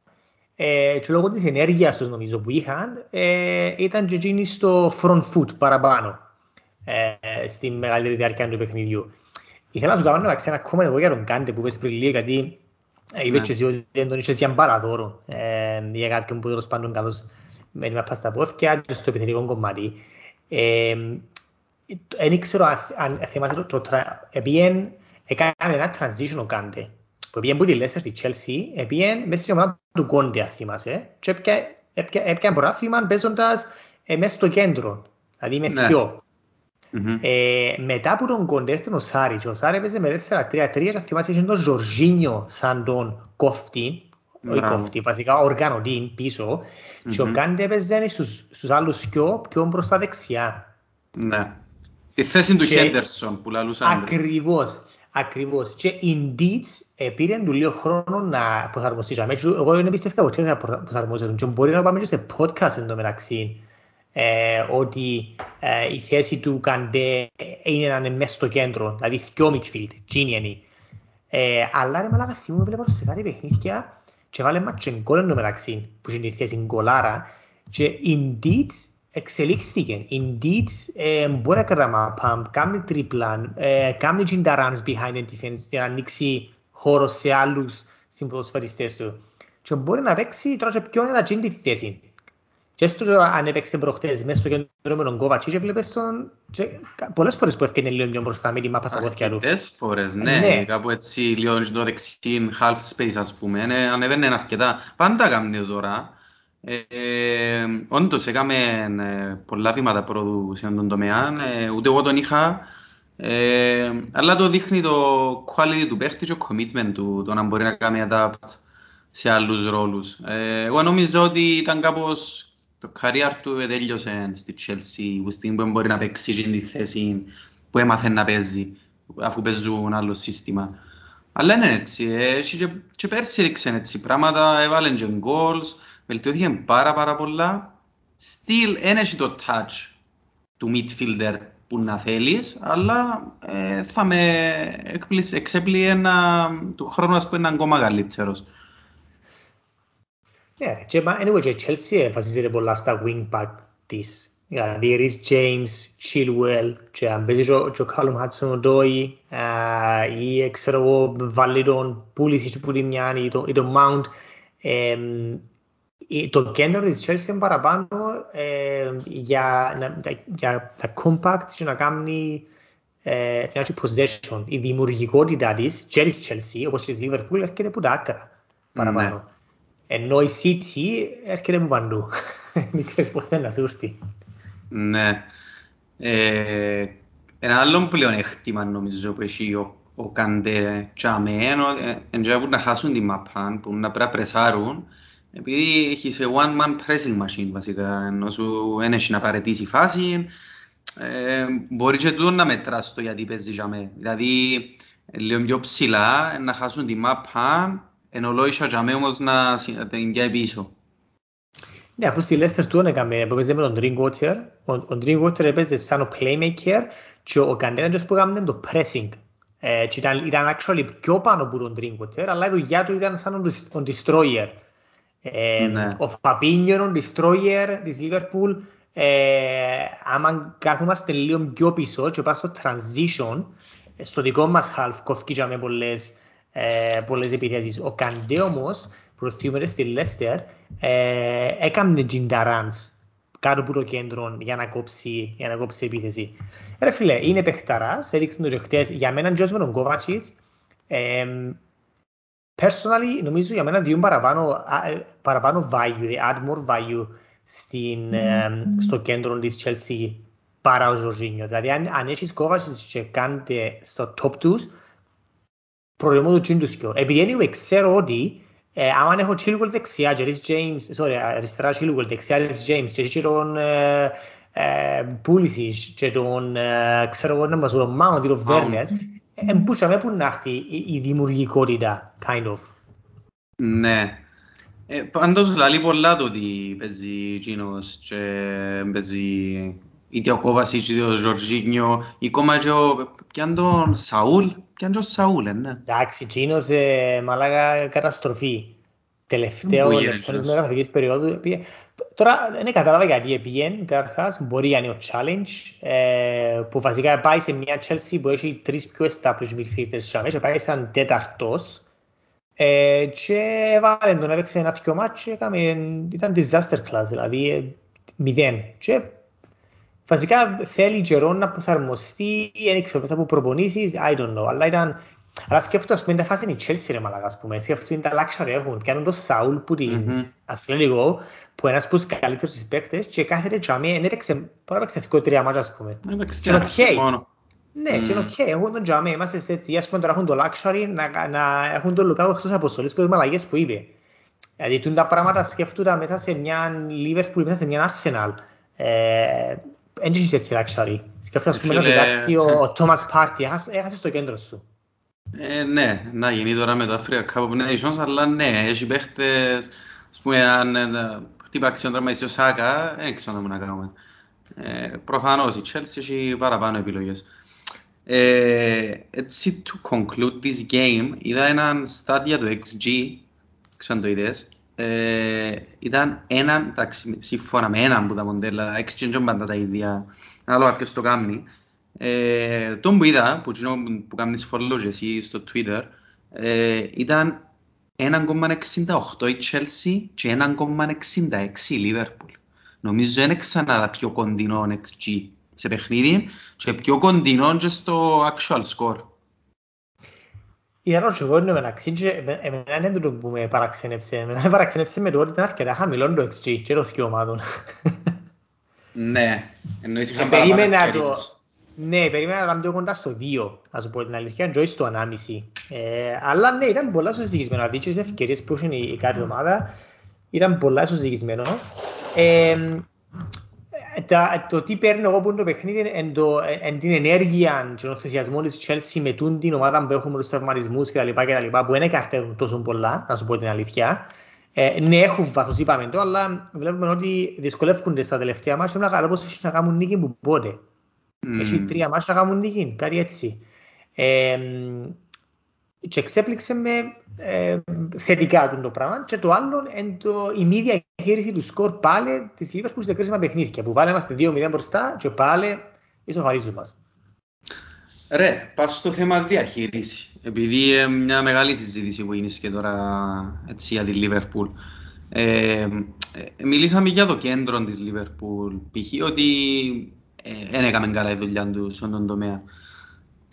ε, και λόγω της ενέργειας τους νομίζω που είχαν ε, ήταν και εκείνοι στο front foot παραπάνω ε, στη μεγαλύτερη διάρκεια του παιχνιδιού. Ήθελα να σου κάνω να ξέρω ακόμα εγώ για τον Κάντε που πες πριν λίγο γιατί είπε και εσύ ότι δεν τον είχες για παραδόρο για κάποιον που τέλος πάντων καλώς με την μαπά στα πόθηκια και στο επιθετικό κομμάτι. Δεν ήξερα αν θυμάσαι το επίεν έκανε ένα transition ο Κάντε που επίεν που τη Λέσσερ στη Chelsea επίεν μέσα στην ομάδα του Κόντε αν θυμάσαι και έπιανε πρωτάθλημα παίζοντας μέσα στο κέντρο δηλαδή με θυκιό. Mm-hmm. Ε, μετά από τον κοντέστον ο Σάρι, ο Σάρι έπαιζε με 4-3-3 και θυμάσαι είχε τον Ζορζίνιο σαν τον κόφτη, όχι κόφτη, βασικά οργανωτή πίσω mm-hmm. και ο Κάντε έπαιζε στους, στους άλλους πιο, πιο μπροστά δεξιά. Ναι. Τη θέση του Χέντερσον που λαλούσαν. Ακριβώς. Ακριβώς. Και indeed πήρε του λίγο χρόνο να προσαρμοστεί. Εγώ δεν πιστεύω ότι θα προσαρμοστεί. Και μπορεί να πάμε και σε podcast εν τω μεταξύ ε, ότι ε, η θέση του Καντέ είναι να είναι μέσα στο κέντρο, δηλαδή δυο midfield, γίνει ε, αλλά ρε μαλάκα θυμούμαι βλέπω σε κάτι παιχνίδια και βάλε μας και γκολ εν μεταξύ που είναι η θέση γκολάρα και indeed εξελίχθηκε. Indeed ε, μπορεί να κρατάμε παμπ, κάνει τρίπλαν, ε, κάνει και τα runs behind the defense για να ανοίξει χώρο σε άλλους συμποδοσφαιριστές του. Και μπορεί να παίξει τώρα σε ποιον είναι τη θέση. Και έστω αν έπαιξε προχτές μέσα στο κέντρο με τον Κόβατσι και βλέπεις τον... Και πολλές φορές που έφτιανε λίγο πιο μπροστά με τη μάπα στα πόδια του. Αρκετές φορές, ναι. ναι. Κάπου έτσι λίγο στο δεξί half space ας πούμε. Ναι, ανεβαίνει αρκετά. Πάντα κάνει τώρα. Ε, ε, όντως έκαμε ε, πολλά βήματα πρόοδου σε αυτόν τον τομέα. Ε, ούτε εγώ τον είχα. Ε, αλλά το δείχνει το quality του παίχτη και το commitment του, το να μπορεί να κάνει adapt σε άλλους ρόλους. Ε, εγώ νομίζω ότι ήταν κάπως το career του τέλειωσε στη Chelsea που στην που μπορεί να παίξει και τη θέση που έμαθε να παίζει αφού παίζουν άλλο σύστημα. Αλλά είναι έτσι, ε, και, και πέρσι έδειξε έτσι πράγματα, έβαλε και goals, βελτιώθηκε πάρα πάρα πολλά. Still, δεν έχει το touch του midfielder που να θέλεις, αλλά ε, θα με εξέπληε του χρόνου ας πούμε ακόμα καλύτερος. Ναι, και anyway, και η Chelsea βασίζεται πολλά στα wing back της. Δηλαδή, Rhys James, Chilwell και αν παίζει και ο Callum Hudson-Odoi ή ξέρω εγώ βάλει τον Pulisic που τη μια ή τον Mount το κέντρο της Chelsea είναι παραπάνω για, για τα compact και να κάνει ε, να έχει possession. Η δημιουργικότητα της και της Chelsea όπως και της Liverpool έρχεται από τα άκρα παραπάνω. Ναι. Ενώ η City έρχεται από παντού. Δεν ξέρεις ποτέ να σου έρθει. Ναι. Ε, ένα άλλο πλεονέκτημα νομίζω που έχει ο, ο Καντέ και αμένο, είναι που να χάσουν τη μαπά, που να πρέπει να πρεσάρουν, επειδή έχει σε one man pressing machine βασικά, ενώ σου δεν έχει να παρετήσει φάση, ε, μπορεί και τούτο να μετράς το γιατί παίζει για μέ. Δηλαδή, λίγο πιο ψηλά, να χάσουν τη μαπά, ενώ λόγια για μέ όμως να την πάει πίσω. Ναι, αφού στη Leicester του έκαμε, που παίζει με τον Drinkwater, ο, ο Drinkwater έπαιζε σαν ο playmaker και ο Καντέναντος που έκαμε το pressing. Ε, και ήταν, ήταν actually πιο πάνω από τον Drinkwater, αλλά η δουλειά του ήταν σαν ο destroyer. Ε, ναι. Ο Φαπίνιο, ο destroyer της Liverpool, ε, άμα κάθομαστε λίγο πιο πίσω και πάμε στο transition, στο δικό μας half κοφκίζαμε πολλές, ε, πολλές επιθέσεις. Ο Καντέ όμως, προθύμερε στη Λέστερ, ε, έκανε τζινταράνς κάτω από το κέντρο για να κόψει, για να κόψει επίθεση. Ρε φίλε, είναι παιχταράς, έδειξε το και χτες, για μένα και με τον Κόβατσιτς, ε, personally, νομίζω για μένα διούν παραπάνω, παραπάνω value, they add more value στην, ε, στο κέντρο της Chelsea παρά ο Ζορζίνιο. Δηλαδή αν, αν έχεις Κόβατσιτς και κάνετε στο top τους, προτιμώ το τσίντουσκιο. Επειδή anyway ξέρω ότι ε, άμα έχω Chilwell δεξιά και Rhys James, sorry, αριστερά Chilwell, δεξιά Rhys James και έχει τον ε, ε, Pulisic και τον, ε, ξέρω εγώ, να τον Mount ή τον Werner, εμπούσαμε που να έρθει η δημιουργικότητα, kind of. Ναι. Ε, πάντως λαλεί πολλά το ότι παίζει εκείνος και παίζει είτε ο Κόβασιτς είτε ο Ζορζίνιο ή κόμμα και ο πιάν τον Σαούλ, πιάν τον Σαούλ, ναι. Εντάξει, εκείνος ε, μαλάκα καταστροφή. Τελευταίο λεπτό της μεταγραφικής περίοδου. Τώρα δεν κατάλαβα γιατί πήγαινε, καταρχάς, μπορεί να είναι ο challenge, ε, που βασικά πάει σε μια Chelsea που έχει τρεις πιο established midfielders και πάει σαν τέταρτος, ε, και έβαλε τον έπαιξε ένα δυο μάτς και ήταν disaster class, δηλαδή ε, μηδέν. Και βασικά θέλει καιρό να προσαρμοστεί, δεν ξέρω, από προπονήσεις, I don't know, αλλά ήταν... Αλλά σκέφτομαι, ας πούμε, τα φάση είναι η Chelsea, ρε μαλάκα, ας πούμε, σκέφτομαι τα luxury έχουν, κάνουν το Σαούλ που την αθλητικό, που ένας από τους καλύτερους της παίκτες και κάθεται και αμέ, έπαιξε, μπορεί να παίξει τρία μάτια, ας πούμε. Έπαιξε μόνο. Ναι, και είναι οκ, έχουν τον τζαμί, είμαστε σε έτσι, ας πούμε τώρα έχουν το luxury να, να έχουν τον Λουκάκο εκτός αποστολής που είναι μαλαγές που είπε. Δηλαδή τούν τα πράγματα σκέφτονται μέσα σε μια Liverpool, μέσα σε μια Arsenal. Ε, δεν έχεις έτσι luxury. Σκέφτομαι, ας πούμε, να εντάξει ο Thomas Partey, έχασες το κέντρο σου. Ε, ναι, να γίνει τώρα με το Africa Cup of Nations, αλλά ναι, έχει παίχτες, ας πούμε, αν χτύπα αξιόν τώρα με ο Σάκα, δεν ξέρω να κάνουμε. Ε, προφανώς η Chelsea έχει παραπάνω επιλογές. Ε, έτσι, to conclude this game, είδα έναν στάδιο του XG, ξέρω το είδες, ε, ήταν έναν, εντάξει, σύμφωνα με έναν που τα μοντέλα, XG είναι πάντα τα ίδια, ανάλογα ποιος το κάνει. Ε, τον που είδα, που, που κάνεις follow και εσύ στο Twitter, ε, ήταν 1,68 η Chelsea και 1,66 η Liverpool. Νομίζω είναι ξανά πιο κοντινό XG σε παιχνίδι και πιο κοντινό και στο actual score. Η ερώτηση εγώ είναι μεταξύ και εμένα είναι το που με παραξένεψε. Εμένα με παραξένεψε με το ότι ήταν αρκετά χαμηλό το XG και το δύο ομάδων. Ναι, εννοείς είχαν παραπάνω ευκαιρίες. Ναι, περίμενα να κάνω κοντά στο 2, να σου πω την αλήθεια, και στο 1,5. Ε, αλλά ναι, ήταν πολλά ισοζυγισμένο. Δηλαδή, τις ευκαιρίες που είχε η κάθε ομάδα ήταν πολλά ισοζυγισμένο. Ε, τα, το τι παίρνω εγώ που είναι το παιχνίδι είναι την ενέργεια και τον ενθουσιασμό της Chelsea με τούν την ομάδα που έχουμε τους τραυματισμούς και τα λοιπά και τα λοιπά που δεν καρτέρουν τόσο πολλά, να σου πω την αλήθεια. Ε, ναι, έχουν βάθος, είπαμε το, αλλά βλέπουμε ότι δυσκολεύονται στα τελευταία μάτια να καλά πώς έχει να κάνουν νίκη που πότε. Mm. Έχει τρία μάτια να κάνουν νίκη, κάτι έτσι. Ε, και εξέπληξε με ε, θετικά το πράγμα και το άλλο είναι το, η μη διαχείριση του σκορ πάλι της Λίβερπουλ σε κρίσιμα παιχνίδια που πάλι είμαστε 2-0 μπροστά και πάλι ισοφαρίζουν μας. Ρε, πας στο θέμα διαχείριση. Επειδή ε, μια μεγάλη συζήτηση που είναι και τώρα έτσι, για τη Λίβερπουλ. Ε, ε, μιλήσαμε για το κέντρο της Λίβερπουλ. Π.χ. ότι δεν ε, έκαμε καλά η δουλειά τους στον τον τομέα.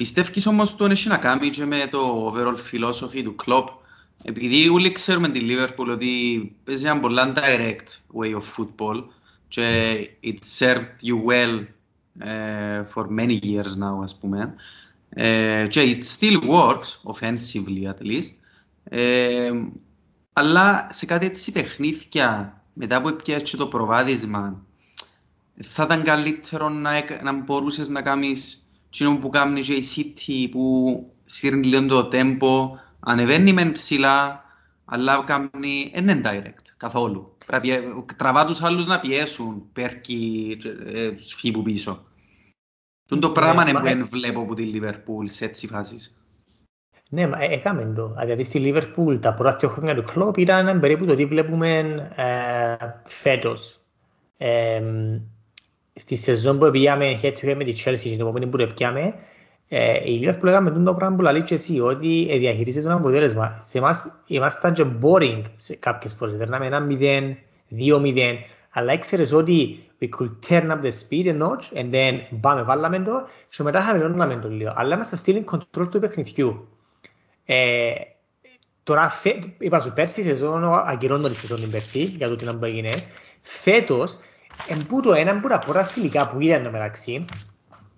Πιστεύεις όμως το έχει να κάνει και με το overall philosophy του Klopp; Επειδή όλοι ξέρουμε τη Liverpool ότι παίζει ένα πολλά direct way of football και it served you well uh, for many years now ας πούμε uh, και it still works offensively at least uh, αλλά σε κάτι έτσι παιχνίδια μετά που έπιασε το προβάδισμα θα ήταν καλύτερο να, να μπορούσες να κάνεις Κοινό που κάνει και η City που σύρνει λίγο το tempo, ανεβαίνει μεν ψηλά, αλλά κάνει δεν είναι direct καθόλου. Πρέπει, τραβά τους άλλους να πιέσουν, πέρκει, ε, φύγουν πίσω. Τον το ναι, πράγμα είναι που δεν βλέπω από τη Λίβερπουλ σε έτσι φάσεις. Ναι, μα ε, έκαμε το. Δηλαδή στη Λίβερπουλ τα πρώτα δύο χρόνια του κλόπ ήταν περίπου το τι βλέπουμε ε, φέτος. Ε, στη σεζόν που πήγαμε head to head με τη Chelsea στην επόμενη που πιάμε, ε, η Liverpool έκαμε το πράγμα που λέει και εσύ, ότι διαχειρίζεται το αποτέλεσμα. Σε εμάς ήμασταν και boring σε κάποιες φορές, δερνάμε ένα 0, 2-0, αλλά ήξερες ότι we could turn up the speed a notch and then πάμε βάλαμε το και μετά χαμηλώναμε το λίγο. Αλλά είμαστε still in control του παιχνιδιού. Ε, τώρα, φε, είπα σου, πέρσι σεζόν, αγκυρώνω τη σεζόν την πέρσι, για το τι να έγινε. Φέτος, Εμπούτο ένα από τα πρώτα φιλικά που είδα το μεταξύ,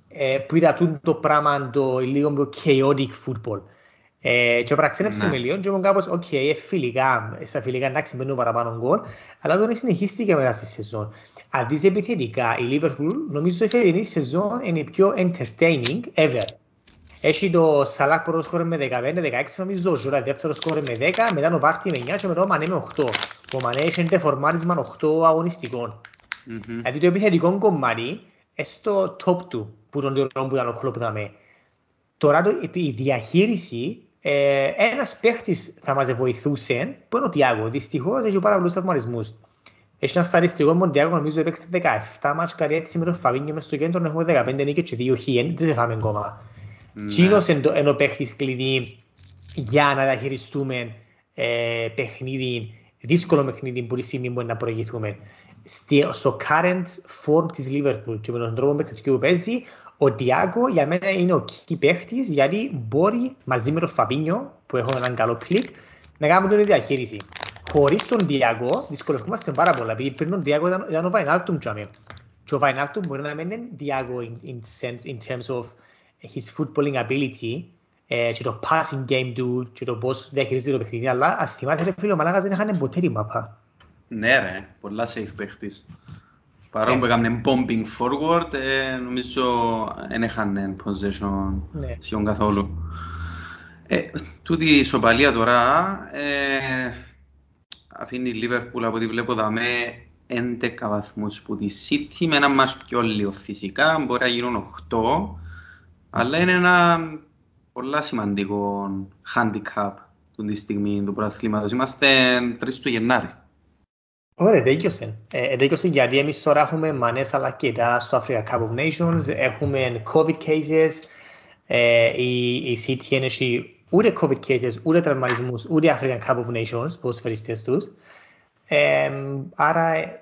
ε, που είδα το πράγμα το λίγο πιο chaotic football. Ε, και παραξένεψε ναι. με λίγο και ήμουν κάπως, OK, okay, φιλικά, στα φιλικά εντάξει μπαίνουν παραπάνω γκολ, αλλά τον συνεχίστηκε μετά στη σεζόν. Αν δεις επιθετικά, η Liverpool νομίζω ότι η φετινή σεζόν είναι η πιο entertaining ever. Έχει το Σαλάκ πρώτο σκόρ με 15-16 νομίζω, ο Ζούρα δεύτερο σκόρ με 10, μετά ο Βάρτι με 9 και μετά ο Μανέ με 8. Ο Μανέ έχει φορμάρισμα 8 αγωνιστικών. Δηλαδή το επιθετικό κομμάτι στο top του που τον τυρών που ήταν ο κλόπ δαμε. Τώρα η διαχείριση ε, ένας παίχτης θα μας βοηθούσε που είναι ο Τιάγκο. Δυστυχώς έχει πάρα πολλούς τραυματισμούς. Έχει ένα σταριστικό με τον Τιάγκο νομίζω έπαιξε 17 μάτς καρία έτσι με τον Φαβίνιο μες στο κέντρο έχουμε 15 νίκες και 2 χιέν, δεν σε φάμε ακόμα. Τσίνος είναι ο παίχτης κλειδί για να διαχειριστούμε ε, παιχνίδι, δύσκολο παιχνίδι που τη στιγμή μπορεί να προηγηθούμε στο current form της Liverpool και με τον τρόπο με που παίζει, ο Διάγκο για μένα είναι ο key παίχτης γιατί μπορεί μαζί με τον Φαπίνιο που έχουν έναν καλό κλικ να κάνουμε την διαχείριση. Χωρίς τον Διάγκο δυσκολευόμαστε πάρα πολλά επειδή πριν τον Διάγκο ήταν, ήταν ο Βαϊνάλτουμ τζάμε. Και ο Βαϊνάλτουμ μπορεί να μην είναι Διάγκο in, in, sense, in terms of his footballing ability ε, και το passing game του και το πώς διαχειρίζεται το παιχνίδι αλλά ας θυμάσαι ρε φίλο ο Μαλάκας δεν είχαν ποτέ τη μαπά. Ναι ρε, πολλά safe παίχτης. Παρόν που έκαμε bombing forward, ε, νομίζω δεν είχαν possession ναι. σχεδόν καθόλου. Ε, τούτη η ισοπαλία τώρα ε, αφήνει η Liverpool από ό,τι βλέπω δαμέ 11 βαθμούς που τη City με ένα μας πιο λίγο φυσικά, μπορεί να γίνουν 8 αλλά είναι ένα πολλά σημαντικό handicap τη στιγμή του πρωταθλήματος. Είμαστε 3 του Γενάρη. Ωραία, δίκιωσε. Ε, δίκιωσε γιατί εμείς τώρα έχουμε μανές αλλά και τα στο Africa Cup of Nations, έχουμε COVID cases, ε, η, η City έχει ούτε COVID cases, ούτε τραυματισμούς, ούτε Africa Cup of Nations, πώς φεριστές τους. Ε, άρα, ε,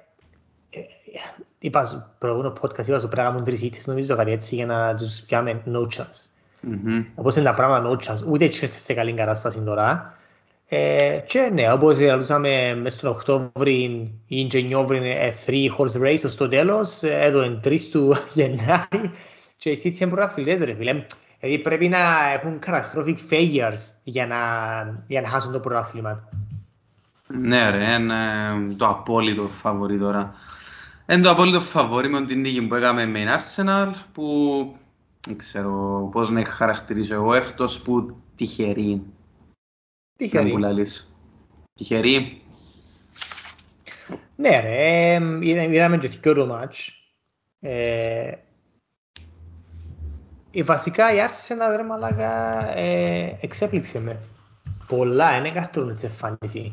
είπα προηγούμενο podcast, είπα στο πράγμα μου τρεις ήττες, νομίζω κάτι έτσι, για να τους πιάμε no chance. Mm-hmm. Όπως είναι τα πράγματα no chance, ούτε έτσι σε καλή κατάσταση τώρα. Ε, και ναι, όπως διαλούσαμε μέσα στον Οκτώβρη ή Γενιόβρη είναι three horse race στο τέλος, εδώ είναι τρεις του Γενάρη και εσύ είναι πρωταθλητές ρε φίλε. Δηλαδή πρέπει να έχουν catastrophic failures για να, για να χάσουν το πρωτάθλημα. Ναι ρε, είναι το απόλυτο φαβορή τώρα. Είναι το απόλυτο φαβορή με την νίκη που έκαμε με την Arsenal που δεν ξέρω πώς να χαρακτηρίσω εγώ εκτός που τυχερή Τυχερή. Τυχερή. Ναι ρε, είδαμε και δυο το μάτς. Ε, Ε, βασικά η Arsenal ρε μαλάκα ε, εξέπληξε με. Πολλά, είναι καρτούν της εμφάνιση.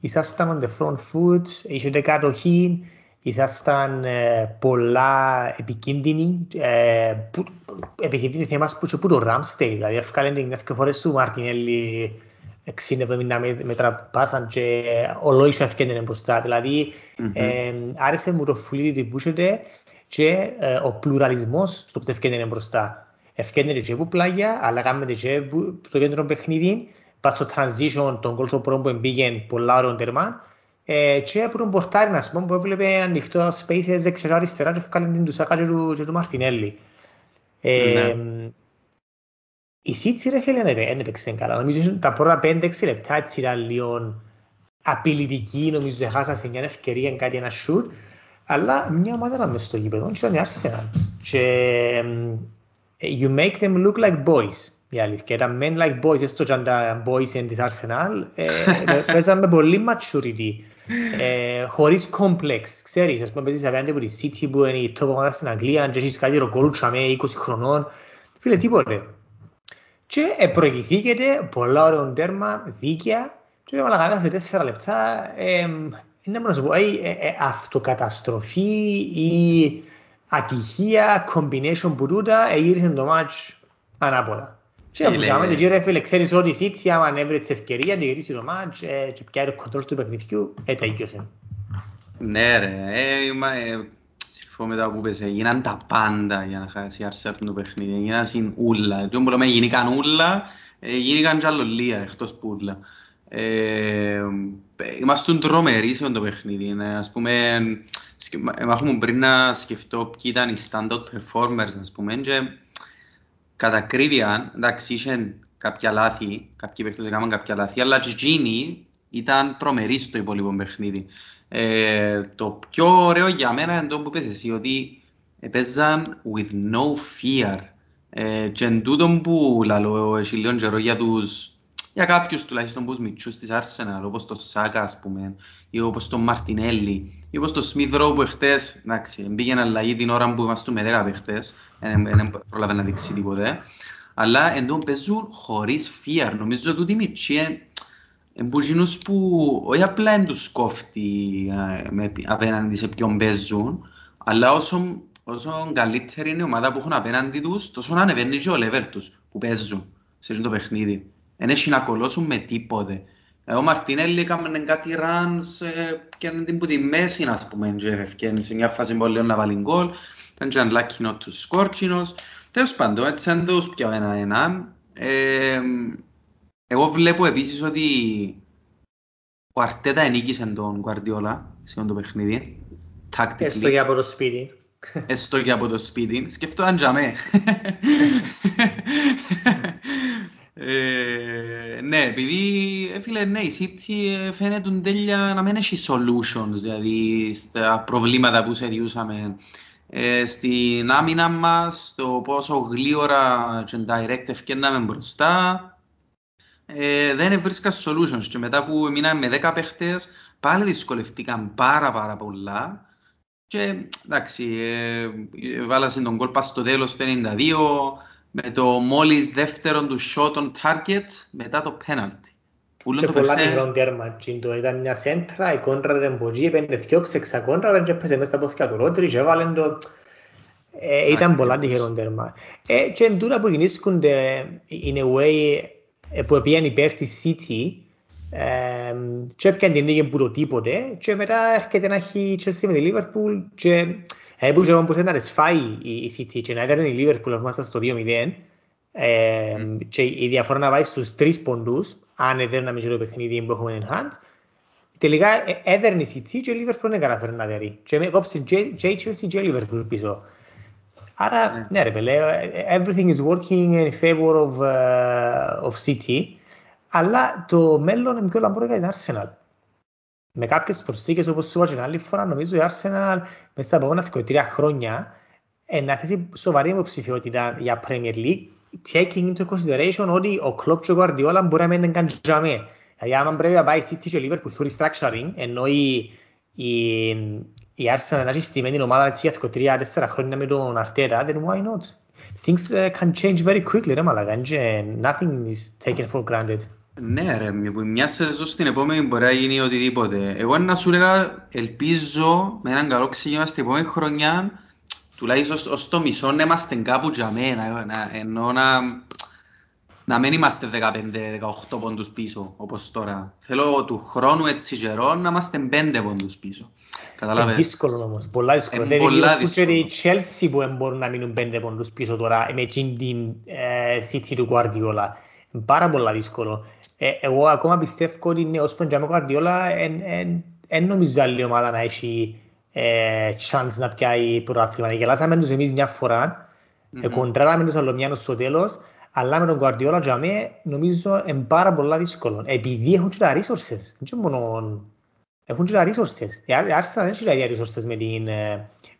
Ήσασταν on the front foot, είχατε κατοχή, ήσασταν ε, πολλά επικίνδυνοι. Ε, που, επικίνδυνοι θέμας που και που το Ramsdale, δηλαδή έφκαλε την δύο φορές του Μαρτινέλli 60-70 μέτρα πάσαν και ολόισα ευκένδυνε μπροστά. Δηλαδή mm-hmm. ε, άρεσε μου το φουλίδι που είχατε και ε, ο πλουραλισμός στο που ευκένδυνε μπροστά. Ευκένδυνε και που πλάγια, αλλά κάνουμε και το κέντρο παιχνίδι, πας στο transition, τον κόλτο πρώτο που πήγαινε πολλά ωραίο τερμά, ε, και από τον πορτάρι, να πούμε, που έβλεπε ανοιχτό spaces δεξιά αριστερά και έφκαλε την Τουσάκα και του, και του Μαρτινέλli. Ε, ναι. Η Σίτση ρε φίλε δεν έπαιξε καλά. Νομίζω τα πρώτα 5-6 λεπτά έτσι ήταν λίγο απειλητική, νομίζω ότι χάσασε μια ευκαιρία κάτι ένα σουτ, αλλά μια ομάδα ήταν μες στο γήπεδο, και ήταν η Arsenal. Και you make them look like boys η αλήθεια. Ήταν men like boys, έστω και αν τα boys είναι της Arsenal, παίζαν με πολύ maturity, ε, χωρίς complex. Ξέρεις, ας πούμε παίζεις απέναντι από τη City που είναι η top ομάδα στην Αγγλία, και έχεις κάτι ροκόλουτσα με 20 χρονών. Φίλε, τίποτε. Και προηγηθήκεται πολλά ωραίο τέρμα, δίκαια, και με λαγανά σε τέσσερα λεπτά, ε, είναι μόνος να σου πω, ε, ε, αυτοκαταστροφή ή ατυχία, combination που τούτα, γύρισε το μάτς ανάποδα. Και που είχαμε το γύρο έφελε, ξέρεις ότι η Σίτσι άμα ανέβρε της ευκαιρία να γυρίσει το μάτς και πιάει το κοντρόλ του παιχνιδιού, έτσι έγινε. Ναι ρε, συμφωνώ μετά που πες, έγιναν τα πάντα για να χάσει η Αρσέλ το παιχνίδι, έγιναν συν ούλα. Τι που λέμε γίνηκαν ούλα, γίνηκαν κι άλλο λία εκτός που ούλα. Είμαστε τρομεροί σε το παιχνίδι, ας πούμε, έχουμε πριν να σκεφτώ ποιοι ήταν οι standout performers, ας πούμε, και κατά ακρίβεια, εντάξει, είχε κάποια λάθη, κάποιοι παίχτες έκαναν κάποια λάθη, αλλά και εκείνοι ήταν τρομεροί στο υπόλοιπο παιχνίδι. Ε, το πιο ωραίο για μένα είναι το που πες εσύ, ότι παίζαν with no fear. Ε, και εν τούτο που λαλώ έχει λίγο καιρό για τους για κάποιους τουλάχιστον τους μητσούς της Arsenal, όπως το Σάκα ας πούμε, ή όπως τον Μαρτινέλli, ή όπως το Σμιθρό που εχθές, εντάξει, μπήκε αλλαγή την ώρα που είμαστε με 10 παίχτες, δεν πρόλαβε να δείξει τίποτε, αλλά εν τόν παίζουν χωρίς φίαρ, νομίζω ότι οι μητσοί εμπούζινους που όχι απλά δεν τους κόφτει ε, απέναντι σε ποιον παίζουν, αλλά όσο, όσο καλύτερη είναι η ομάδα που έχουν απέναντι τους, τόσο να ανεβαίνει και ο level τους που παίζουν σε αυτό το παιχνίδι. Δεν έχει να κολλώσουν με τίποτε. Ο Μαρτινέλli έκαμε κάτι runs και είναι την που τη μέση, ας πούμε, και ευκαιρνεί σε μια φάση πολύ να βάλει γκολ. Δεν ήταν lucky not to score, κοινός. Τέλος πάντων, έτσι αν τους πιω έναν έναν. Ε, εγώ βλέπω επίσης ότι ο Αρτέτα ενίκησε τον Γκουαρδιόλα σε αυτό το παιχνίδι. Έστω και από το σπίτι. Έστω και από το σπίτι. Σκεφτώ αν τζαμέ. Ε, ναι, επειδή ε, φίλε, ναι, η City ε, φαίνεται τέλεια να μην έχει solutions, δηλαδή στα προβλήματα που σε διούσαμε ε, στην άμυνα μας, το πόσο γλύωρα και direct ευκαιρνάμε μπροστά, ε, δεν βρίσκα solutions και μετά που μείναμε με 10 παίχτες πάλι δυσκολευτήκαν πάρα πάρα πολλά και εντάξει, ε, βάλασαν τον κόλπα στο τέλος 52 με το μόλις δεύτερο του shot on target μετά το penalty. Και πολλά μικρόν τέρμα. Ήταν μια σέντρα, η κόντρα δεν μπορεί, έπαιρνε δυο ξεξακόντρα και έπαιζε μέσα στα πόθηκα του Ρότρι και έβαλε το... Ε, ήταν πολλά τυχερόν τέρμα. Ε, και τώρα που γεννήσκονται in a way ε, που πήγαν υπέρ της City ε, και έπιαν την λίγη που το τίποτε και μετά έρχεται να έχει η Chelsea με τη Liverpool και Έπαιζε όμως να ρεσφάει η City και να έδερνε η Liverpool αφού στο 2-0 και η διαφορά να πάει στους τρεις ποντούς αν έδερνε με το παιχνίδι που έχουμε in hand. Τελικά έδερνε η City και η Liverpool δεν καταφέρει να δερεί. Και με κόψε και η Chelsea και η Liverpool πίσω Άρα, ναι. ρε πέλε, everything is working in favor of, uh, of City, αλλά το μέλλον είναι πιο λαμπρό για την Arsenal. Με κάποιες προσθήκες όπως σου είπα και άλλη φορά νομίζω η Arsenal μέσα στα επόμενα τρία χρόνια να θέσει σοβαρή υποψηφιότητα για Premier League taking into consideration ότι ο Klopp και ο Guardiola μπορεί να μένουν καν τζαμέ. Δηλαδή άμα πρέπει να πάει City και Liverpool through restructuring ενώ η, η, η Arsenal να έχει στημένη ομάδα έτσι για τρία-τέσσερα χρόνια με τον Arteta then why not; Things uh, can change very quickly, ρε μαλακά. Nothing is taken for granted. Ναι ρε, που μια σεζόν στην επόμενη μπορεί να γίνει οτιδήποτε. Εγώ να σου λέγα, ελπίζω με έναν καλό ξεκίνημα στην επόμενη χρονιά, τουλάχιστον ως το μισό να είμαστε κάπου για μένα, ενώ να, να μην είμαστε 15-18 πόντους πίσω, όπως τώρα. Θέλω του χρόνου έτσι καιρό να είμαστε 5 πόντους πίσω. Καταλάβες. Είναι δύσκολο όμως, πολλά δύσκολο. Είναι πολλά δύσκολο. Είναι η Chelsea που μπορούν να μείνουν 5 πόντους πίσω τώρα, με την ε, City του Guardiola. Είναι πάρα πολλά δύσκολο. Ε, εγώ ακόμα πιστεύω ότι ναι, ως τον Τζάμο Guardiola δεν νομίζω άλλη ομάδα να έχει ε, chance να πιάει πρωτάθλημα. Γελάσαμε τους εμείς μια φορά, mm-hmm. κοντράραμε τους αλλομιάνους στο τέλος, αλλά με τον Guardiola για μέ νομίζω είναι πάρα πολλά δύσκολο. Επειδή έχουν και τα resources. Δεν μόνο έχουν και τα resources. Η Arsenal δεν έχει τα resources με την,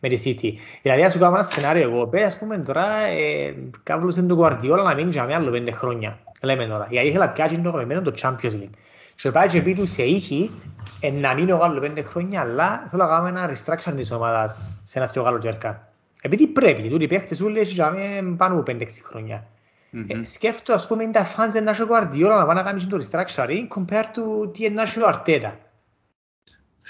με τη City. Δηλαδή, ας σου κάνω ένα σενάριο εγώ. Πέρα, ας πούμε, τώρα, ε, κάβλωσε τον Guardiola να μείνει για μέ άλλο πέντε χρόνια. Λέμε τώρα. Γιατί ήθελα πιάσει το κομμένο το Champions League. Και πάει και πει του σε ήχη, ε, να μείνω άλλο πέντε χρόνια, αλλά θέλω να κάνω ένα restructure της ομάδας σε ένα πιο καλό τζέρκα. Επειδή πρέπει, τούτοι παίχτες όλοι έχει για μέ πάνω από πέντε-έξι χρόνια. Mm-hmm. Σκέφτω, ας πούμε, είναι τα fans να έχει Guardiola να πάνε να κάνεις το restructuring compared to τι είναι να έχει ο Αρτέτα.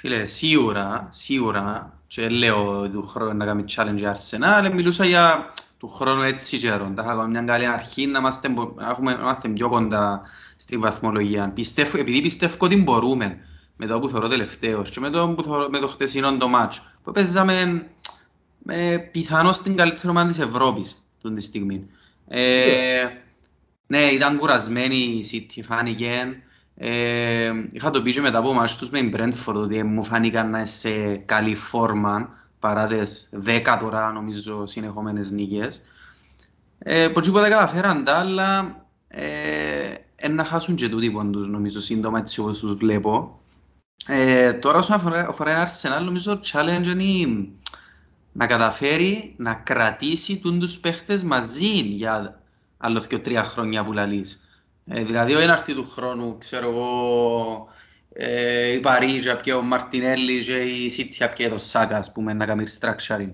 Φίλε, σίγουρα, σίγουρα, και λέω του χρόνου να κάνει challenge Arsenal, μιλούσα για του χρόνου έτσι καιρό. Θα είχαμε μια καλή αρχή να είμαστε, να είμαστε πιο κοντά στη βαθμολογία. Πιστεύω, επειδή πιστεύω ότι μπορούμε με το που θεωρώ τελευταίος και με το, που θεωρώ, με το χτεσινό το μάτς που παίζαμε με πιθανώς την καλύτερη ομάδα της Ευρώπης τον τη στιγμή. Ε, ναι, ήταν κουρασμένη η City, φάνηκε. Ε, είχα το πει και μετά από μάτς τους με την Brentford ότι μου φάνηκαν να σε καλή φόρμα παρά τις 10 τώρα νομίζω συνεχόμενες νίκες. Ε, Πως τίποτα καταφέραν τα, αλλά ε, να χάσουν και τούτοι πόντους νομίζω σύντομα έτσι όπως τους βλέπω. Ε, τώρα όσον αφορά, αφορά ένα Arsenal νομίζω το challenge είναι να καταφέρει να κρατήσει τους παίχτες μαζί για άλλο και τρία χρόνια που λαλείς. Ε, δηλαδή, ο έναρτη του χρόνου, ξέρω εγώ, ε, η Παρίζα και ο Μαρτινέλη και η Σίτια και το Σάκα, ας πούμε, να κάνει structuring.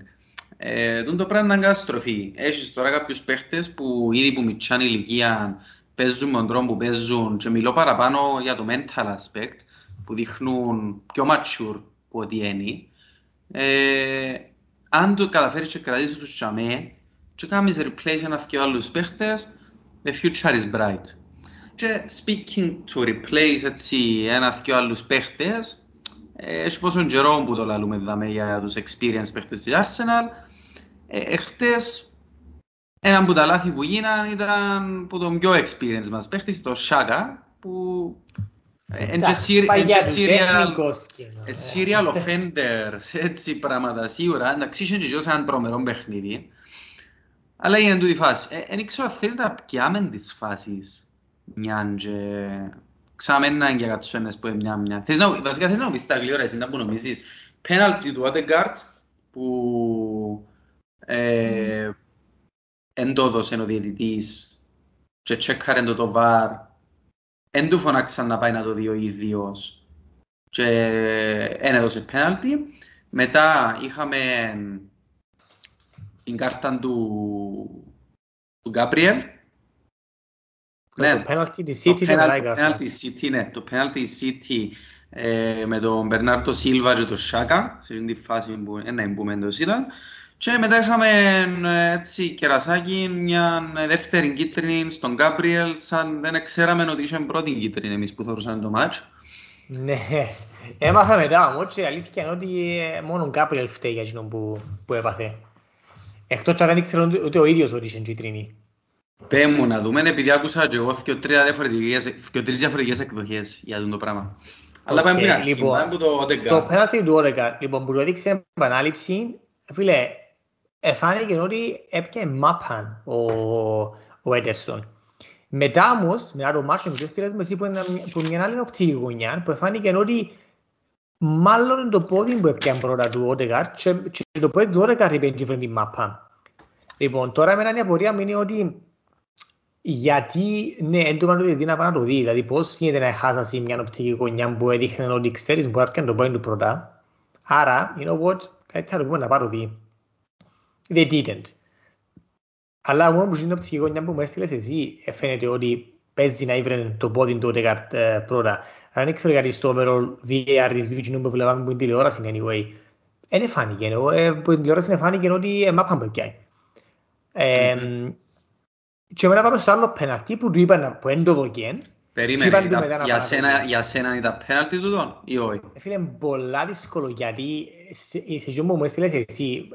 Ε, το πράγμα είναι καταστροφή. Έχεις τώρα κάποιους παίχτες που ήδη που μητσάν ηλικία παίζουν με τον τρόπο που παίζουν και μιλώ παραπάνω για το mental aspect που δείχνουν πιο mature που ό,τι είναι. Ε, αν το καταφέρεις και κρατήσεις τους τσαμέ και κάνεις replace ένας και άλλους παίχτες, the future is bright. Και speaking to replace έτσι ένας και άλλους παίχτες, έχει πόσο καιρό που το λαλούμε δάμε για τους experience παίχτες της Arsenal, ε, εχθές ένα από τα λάθη που γίναν ήταν που τον πιο experience μας παίχτης, το Shaka, που είναι serial offender σε έτσι πράγματα σίγουρα. Εντάξει, είχε και ένα τρομερό παιχνίδι. Αλλά είναι τούτη φάση. Δεν ε, ξέρω αν θες να πιάμε τις φάσεις μια και ξαμένα για κατσόνες που είναι μια μια. Θες να, βασικά θες να μου πεις τα γλυόρα εσύ να που νομίζεις. Πέναλτι του Ότεγκάρτ που ε, εν το έδωσε ο διαιτητής και τσέκαρε το το βαρ εν του φωνάξαν να πάει να το δει ο ίδιος και εν έδωσε πέναλτι. Μετά είχαμε την κάρτα του, του Γκάπριελ. Ναι, το πέναλτι της City το πέναλτι της City, ναι, το πέναλτι της City ε, με τον Μπερνάρτο Σίλβα και τον Σάκα, σε αυτή τη φάση που ένα εμπούμεντος ήταν. Και μετά είχαμε έτσι κερασάκι μια δεύτερη κίτρινη στον Γκάμπριελ σαν δεν ξέραμε ότι είχε πρώτη κίτρινη εμείς που θεωρούσαμε το μάτσο. Ναι, έμαθα μετά όμως και η αλήθεια είναι ότι μόνο ο Γκάμπριελ φταίει για εκείνον που, που έπαθε. Εκτός και δεν ήξερα ούτε ο ίδιος ότι είχε κίτρινη. Πέ μου να δούμε, επειδή άκουσα και εγώ και τρεις διαφορετικές εκδοχές για το πράγμα. Αλλά πάμε πριν αρχή, λοιπόν, πάμε που το Οδεγκάρ. Το πέναλτι του Οδεγκάρ, λοιπόν, που το έδειξε επανάληψη, φίλε, εφάνηκε ότι έπιε μάπαν ο, ο Έντερσον. Μετά όμως, μετά το μάτσο, με στείλες με που μια άλλη οπτική γωνιά, που εφάνηκε ότι μάλλον είναι το πόδι που έπιαν πρώτα του Οδεγκάρ και, και το πόδι του Οδεγκάρ είπε και φέρνει μάπαν. Λοιπόν, τώρα εμένα η απορία μου είναι ότι γιατί, ναι, δεν το κάνω ότι να πάει να το δει, δηλαδή πώς γίνεται να χάσασαι μια οπτική γωνιά που έδειχνε ότι ξέρεις μπορεί να έρθει το πόδι του πρώτα. Άρα, you know what, καλύτερα να πούμε να πάρω δει. They didn't. Αλλά μόνο που στην οπτική γωνιά που μου έστειλες εσύ, φαίνεται ότι παίζει να ήβρε το πόδι του Οδεκάρτ πρώτα. Αν δεν ξέρω γιατί στο overall VAR review που βλέπαμε που είναι τηλεόραση anyway, δεν φάνηκε. Ε, που την τηλεόραση φάνηκε ότι ε, μάπαν που πιάει. Ε, mm-hmm. Και μετά πάμε στο άλλο πέναλτι που του είπαν που δεν το δοκέν. Περίμενε, τα, για, σένα, για σένα ήταν πέναλτι του τον ή όχι; Ε, φίλε, πολλά δύσκολο γιατί σε αυτό που μου έστειλες εσύ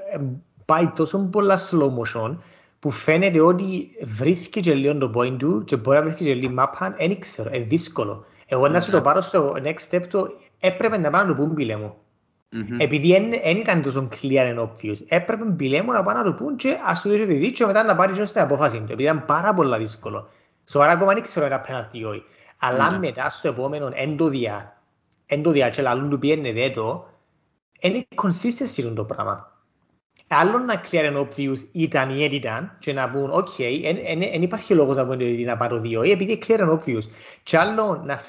πάει τόσο πολλά slow motion που φαίνεται ότι βρίσκει και λίγο το point του και μπορεί να βρίσκει και λίγο μάπαν, δεν ξέρω, είναι δύσκολο. Εγώ να σου το ναι. πάρω στο next step το έπρεπε να πάω να το πούν πιλέ μου. Mm-hmm. Επειδή δεν ήταν τόσο clear and obvious. Έπρεπε πιλέ μου να πάω να το πούν και ας του δείξω τη δίτσο μετά να πάρει και στην απόφαση του. Επειδή ήταν πάρα πολύ δύσκολο. Σοβαρά ακόμα δεν ξέρω ένα πέναλτι όχι. Αλλά mm-hmm. μετά στο επόμενο εντοδιά, εντοδιά και λαλούν του πιένε δέτο, είναι consistency το πράγμα. Άλλο να clear and obvious ήταν ή ήταν και να πούν «ΟΚ, δεν υπάρχει λόγος να πούν να πάρω δύο» ή επειδή clear and obvious. Και άλλο να 50-50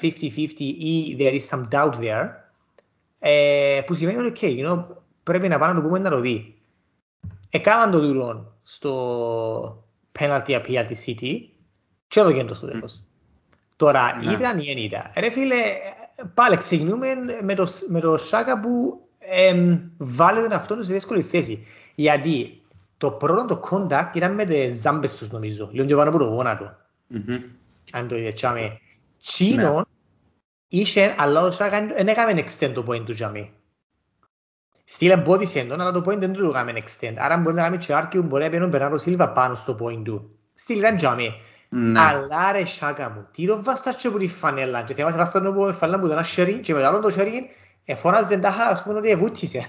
ή «there is some doubt there» ε, που σημαίνει «ΟΚ, you know, πρέπει να πάμε να το πούμε να το δει». Έκαναν το δούλον στο penalty appeal της City και το γέντο στο τέλος. Τώρα, ναι. ήταν ή δεν ήταν. Ρε φίλε, πάλι ξεκινούμε με το, με το Σάκα που ε, βάλε τον αυτόν σε δύσκολη θέση. Γιατί το πρώτο το contact ήταν με τις ζάμπες τους νομίζω, λίγο πιο πάνω από το γόνατο. Αν το είδες τσάμε. Τσίνον ναι. Είχε, αλλά ο Σάκα δεν έκαμε extend το point του τσάμε. Στείλε εμπόδισε τον, αλλά το point δεν του έκαμε extend. Άρα μπορεί να κάνει και άρκιο, μπορεί να παίρνει Μπερνάρdo Σίλβα πάνω στο point του. Στείλε ήταν τσάμε. Ναι. Αλλά ρε Σάκα μου, τι το βάστας και που τη φανέλα. Και θυμάσαι βάστας το φανέλα που τον άσχερι και μετά το χέρι, εφώναζε τάχα ας πούμε ότι εβούτησε.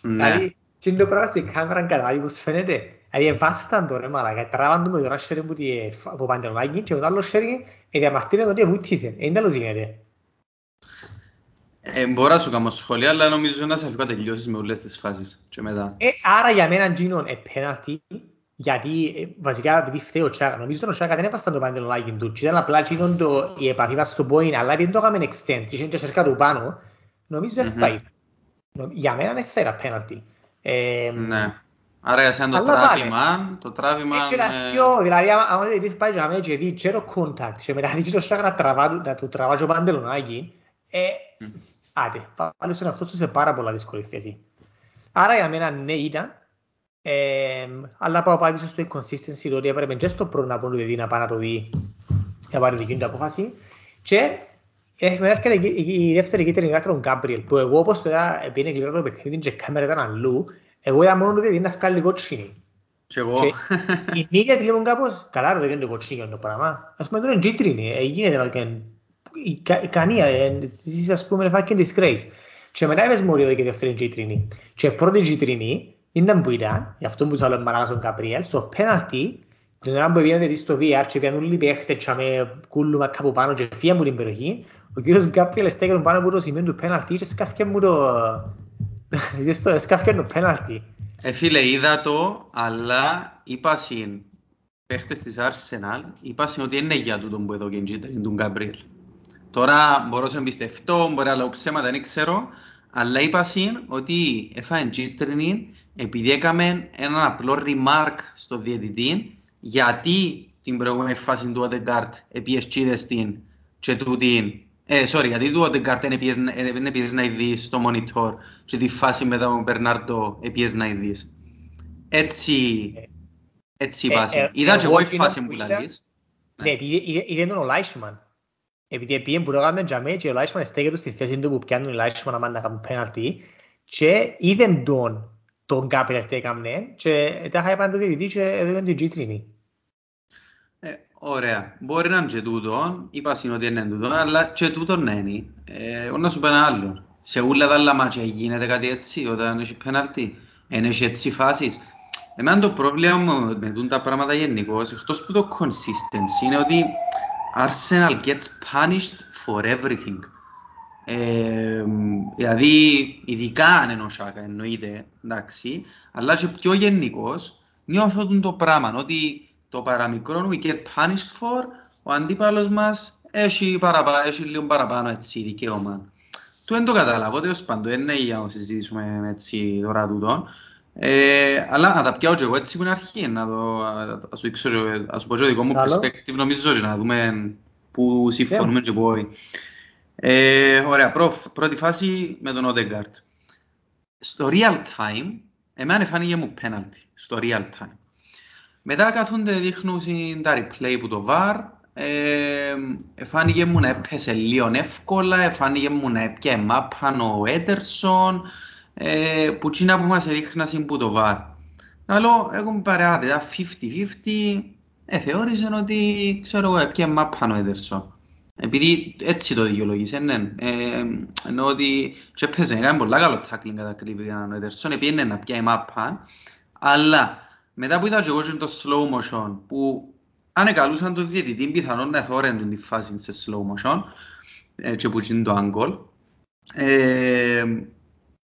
Ναι. Δηλαδή, και είναι το πράγμα στην κάμερα καταλάβεις πως φαίνεται. Δηλαδή εμβάσταν το ρε μαλάκα, τράβαν το με το ένα σέρι που από παντελονάκι και το άλλο σέρι διαμαρτύρεται ότι βούτησε. Είναι τέλος γίνεται. Ε, μπορώ να σου κάνω σχόλια, αλλά νομίζω να σε αφήκω τελειώσεις με όλες τις φάσεις και μετά. Ε, άρα για μένα Gino είναι πέναλτι, γιατί ε, βασικά επειδή φταίει ο Τσάκα, νομίζω ότι ο Τσάκα δεν έπασταν το παντελονάκι του και ήταν απλά Gino το, η επαφή βάση στο point, αλλά επειδή το έκαμε extend και είχε και σέρκα του πάνω, νομίζω δεν θα είναι. Για μένα δεν θα είναι πέναλτι. Ε, ναι. Άρα για σένα το τράβημα, το τράβημα... Έτσι ένα θυκιο, δηλαδή άμα δεν δεις πάει για μένα και δει και το contact. Και μετά δεις το σάκα να, τραβά, να του τραβά το παντελονάκι, ε, άντε, πάλι στον αυτό του σε πάρα πολλά δύσκολη θέση. Άρα για μένα ναι ήταν, ε, αλλά πάω πάλι στο consistency, το ότι έπρεπε και στο πρώτο να πω δηλαδή να πάει να το δει, να πάρει δική του απόφαση. Και Έχουμε έρχεται η δεύτερη κίτρινη κάρτα τον Γκάμπριελ, που εγώ όπως τώρα πήγαινε γλυρό το παιχνίδι και κάμερα ήταν αλλού, εγώ είδα μόνο ότι είναι βγάλει κότσινη. Και εγώ. η μίλια τη λέγουν κάπως, καλά ρε δεν είναι κότσινη το πράγμα. Ας πούμε τώρα είναι κίτρινη, γίνεται να κανία, εσείς ας πούμε φάκεν disgrace. Και μετά είπες μου ότι και δεύτερη κίτρινη. Και πρώτη κίτρινη είναι που ήταν, γι' αυτό που σου λέω μαλάκα στον Γκάμπριελ, στο πέναλτι, την ώρα που πήγαινε στο VR και πήγαινε όλοι οι παίχτες και με κούλουμα κάπου πάνω και φύγαν από την περιοχή, ο κύριος Γκάπριελ στέκεται πάνω από το σημείο του πέναλτι και σκάφηκε μου το... σκάφηκε το πέναλτι. Ε, φίλε, είδα το, αλλά είπα συν παίχτες της Arsenal, είπα συν ότι είναι για τούτον που εδώ και είναι του Γκάπριελ. Τώρα μπορώ να εμπιστευτώ, μπορεί να λέω ψέματα, δεν ξέρω, αλλά είπα συν ότι έφαγε κίτρινη επειδή έκαμε έναν απλό remark στο διαιτητή γιατί την προηγούμενη φάση του Οδεγκάρτ επίες την και τούτην ε, sorry, γιατί του ο Κάρτε είναι πιες να ειδείς στο monitor και τη φάση με τον Μπερνάρντο πιες να ειδείς. Έτσι, έτσι η βάση. Είδα και εγώ η φάση που λαλείς. Ναι, επειδή είδε τον ο Λάισμαν. Επειδή πήγαινε που το έκαμε τζαμέ και ο Λάισμαν στέκεται στη θέση του που πιάνουν ο Λάισμαν να κάνουν πέναλτι και είδε τον τον Κάπριλ τι έκαμε και τα είχα πάνω το διαιτητή και έδωκαν την κίτρινη. Ωραία. Μπορεί να είναι και τούτο, είπα ότι είναι τούτο, αλλά και τούτο να είναι. Ε, να σου πω ένα άλλο. Σε όλα τα άλλα μάτια γίνεται κάτι έτσι, όταν έχει πέναλτι, έχει έτσι φάσεις. Εμένα το πρόβλημα μου με τούν τα πράγματα γενικώς, εκτός που το consistency, είναι ότι Arsenal gets punished for everything. Ε, δηλαδή, ειδικά αν είναι ο Σάκα, εννοείται, εντάξει, αλλά και πιο γενικώς, νιώθω το πράγμα, ότι το παραμικρό we get punished for, ο αντίπαλος μας έχει, παραπα, έχει λίγο παραπάνω έτσι, δικαίωμα. Του δεν το καταλάβω, τέλος πάντων, δεν είναι για να συζητήσουμε έτσι τώρα τούτο. Ε, αλλά να τα πιάω και εγώ έτσι που είναι αρχή, να το, ας σου, δείξω, ας σου πω και το δικό μου Καλό. perspective νομίζω και να δούμε πού συμφωνούμε και πού όχι. Ε, ωραία, προφ, πρώτη φάση με τον Odegaard. Στο real time, εμένα φάνηκε μου penalty, στο real time. Μετά κάθονται δείχνουν τα replay που το VAR, ε, φάνηκε μου να έπεσε λίγο εύκολα, φάνηκε μου να έπιε μάπαν ο Έντερσον, ε, που τσίνα που μας έδειχναν που το VAR. Αλλά εγώ μου παρεάτε, ήταν 50-50, ε, θεώρησε ότι, ξέρω εγώ, έπιε μάπαν ο Έντερσον. Επειδή έτσι το δικαιολογήσε, ναι. Ε, ενώ ότι και έπαιζε, έκανε πολλά καλό tackling κατά κρύβη ο Έντερσον, πήγαινε να πιάει μάπαν, αλλά μετά που είδα και εγώ και το slow motion, που αν εκαλούσαν τον διαιτητή, πιθανόν να θόρεν τη φάση σε slow motion, ε, και που είναι το angle, ε,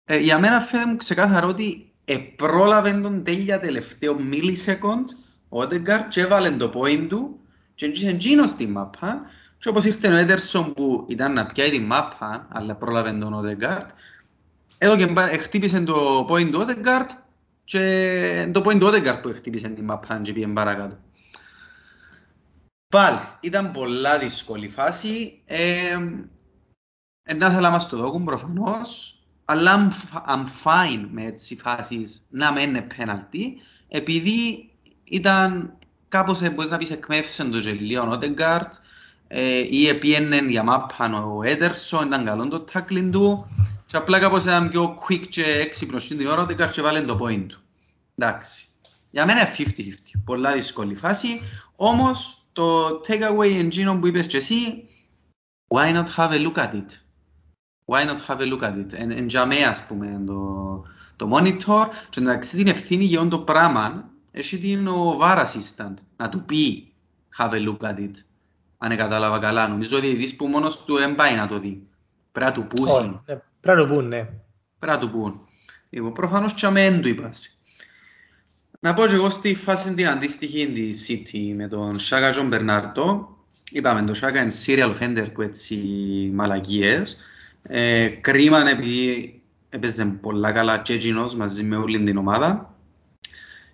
ε, για μένα φαίνεται μου ξεκάθαρο ότι επρόλαβε τον τέλεια τελευταίο millisecond ο Odegaard και έβαλε το point του και έγγισε εκείνος τη μάπα. Και όπως ήρθε ο Έντερσον που ήταν να πιάει τη μάπα αλλά πρόλαβε τον Odegaard εδώ και μπα- χτύπησε το point του Odegaard και το point του Odegaard που χτύπησε τη μάπα και πήγε παρακάτω. Πάλι, ήταν πολλά δύσκολη φάση. Ε, ε, να θέλω να μας το δώκουν προφανώς, αλλά I'm, f- I'm fine με έτσι φάσεις να μην είναι πέναλτι, επειδή ήταν κάπως, ε, μπορείς να πεις, εκμεύσεν το γελίο ο Νότεγκαρτ, ε, ή επίενε για μάπαν ο Έντερσον, ήταν καλό το tackling του, και απλά κάπως ήταν πιο quick και έξυπνος στην ώρα ο Νότεγκαρτ και βάλε το point του. Εντάξει. Για μένα είναι 50-50. Πολλά δύσκολη φάση. Όμως το takeaway engine που είπες και εσύ, why not have a look at it? Why not have a look at it? Εν, εν τζαμέ, ας πούμε, το, το monitor και εντάξει την ευθύνη για όλο το πράγμα έχει την ο VAR assistant να του πει have a look at it. Αν κατάλαβα καλά. Νομίζω ότι ειδείς που μόνος του δεν πάει να το δει. Πρέπει να του πουν. Όχι, ναι, Πρέπει να το πούν, ναι. Πρέπει να του πούν. Λοιπόν, προφανώς και δεν του είπας. Να πω και εγώ στη φάση την αντίστοιχη της City με τον Σάκα τζαι τον Μπερνάρντο. Είπαμε, το Σάκα είναι serial offender που έτσι μαλακίες. Ε, κρίμα επειδή έπαιζε πολλά καλά και εκείνος μαζί με όλη την ομάδα.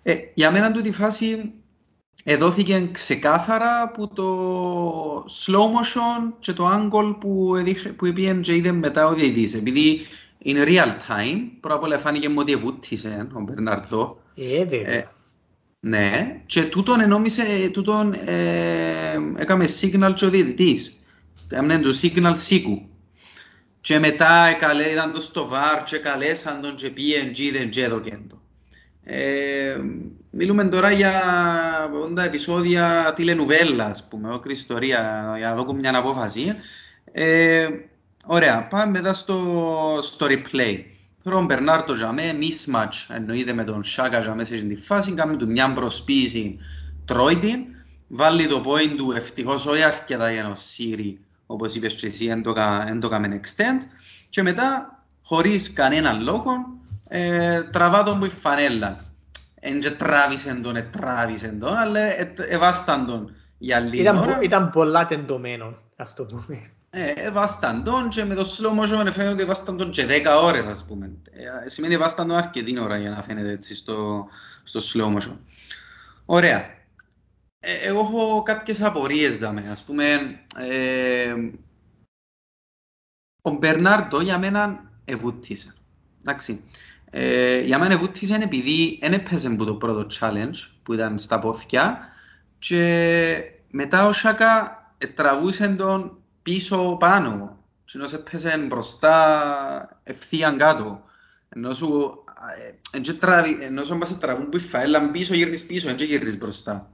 Ε, για μένα τούτη φάση εδόθηκε ξεκάθαρα που το slow motion και το angle που, εδείχε, που πήγαινε και είδε μετά ο διαιτητής. Επειδή in real time, πρώτα απ' όλα φάνηκε μου ότι εβούτησε ο Μπερνάρτο. Ε, βέβαια. Ε, ναι, και τούτον ενόμισε, τούτον ε, έκαμε signal και ο διαιτητής. Έκαμε το signal σίκου. Και μετά εκαλέ, ήταν το στο βαρ και καλέσαν τον και πήγεν και είδεν και έδωκεν το. Ε, μιλούμε τώρα για όντα επεισόδια τηλενουβέλα, ας πούμε, όχι ιστορία, για να δω μια απόφαση. Ε, ωραία, πάμε μετά στο, στο replay. Τώρα ο Μπερνάρτο Ζαμέ, mismatch, εννοείται με τον Σάκα Ζαμέ σε αυτή τη φάση, κάνει του μια προσποίηση, τρώει την, βάλει το point του ευτυχώς όχι αρκετά για να σύρει, όπως είπες και εσύ, δεν το έκαμε extend, και μετά, χωρίς κανένα λόγο, ε, τραβά τον που η φανέλα. Εν και τράβησε τον, ε, τράβησε τον, αλλά ε, εβάσταν τον για λίγη Ήταν, ώρα. πο- ήταν πολλά τεντωμένο, ας το πούμε. Ε, εβάσταν τον και με το slow motion φαίνεται ότι εβάσταν τον και 10 ώρες ας πούμε. Ε, σημαίνει εβάσταν τον αρκετή ώρα για να φαίνεται έτσι στο, στο slow motion. Ωραία. Ε, εγώ έχω κάποιες απορίες δάμε. Ας πούμε, ε, ο Μπερνάρντο για μένα εβούτησε. Εντάξει. Ε, για μένα εβούτησε επειδή δεν έπαιζε που το πρώτο challenge που ήταν στα πόθηκια και μετά ο Σάκα ε, τραβούσε τον πίσω πάνω. Συνός έπαιζε μπροστά ευθείαν κάτω. Ενώ σου, ε, εν και τραβεί, ενώ σου πας σε τραβούν που η φαέλα πίσω γυρνείς πίσω, εν και γυρνείς μπροστά.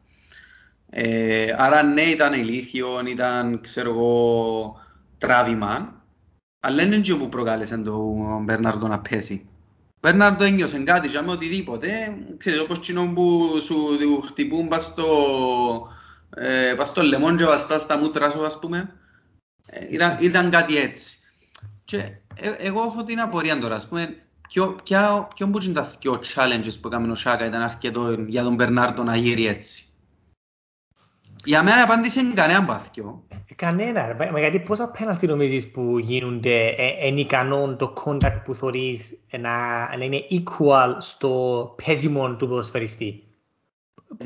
Ε, άρα ναι ήταν ηλίθιο, ήταν ξέρω εγώ τράβημα, αλλά είναι και που προκάλεσε τον Μπερνάρντο να πέσει. Ο Μπερνάρντο ένιωσε κάτι και με οτιδήποτε, ξέρεις όπως κοινό που σου του χτυπούν πας στο, ε, πας στο λεμόν και βαστά στα μούτρα σου ας πούμε. Ε, ήταν, ήταν κάτι έτσι. Και ε, εγώ έχω την απορία τώρα, ας πούμε, ποιο, ποια, ποιο που είναι τα δυο challenges που έκαμε ο Σάκα ήταν αρκετό για τον Μπερνάρντο να γύρει έτσι. Για μένα η απάντηση είναι κανένα πάθιο. Κανένα. ρε. Μα γιατί πόσα πέναλτι νομίζεις που γίνονται ε, είναι ικανόν το contact που θωρείς να, να είναι equal στο παίζιμο του ποδοσφαιριστή;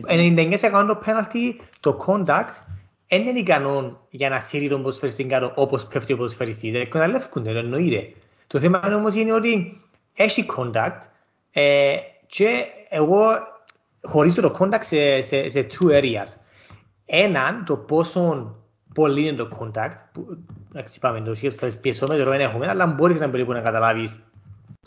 99% το πέναλτι, το contact, δεν είναι ικανόν για να σύρει τον ποδοσφαιριστή κάτω όπως πέφτει ο ποδοσφαιριστής. Δεν εκμεταλλεύκονται, το εννοείται. Το θέμα είναι όμως είναι ότι έχει contact ε, και εγώ χωρίζω το contact σε, σε, σε two areas. Έναν, το πόσο πολύ είναι το contact, που, εντάξει είπαμε το σχέδιο πιεσόμετρο δεν έχουμε, αλλά μπορείς να περίπου να καταλάβεις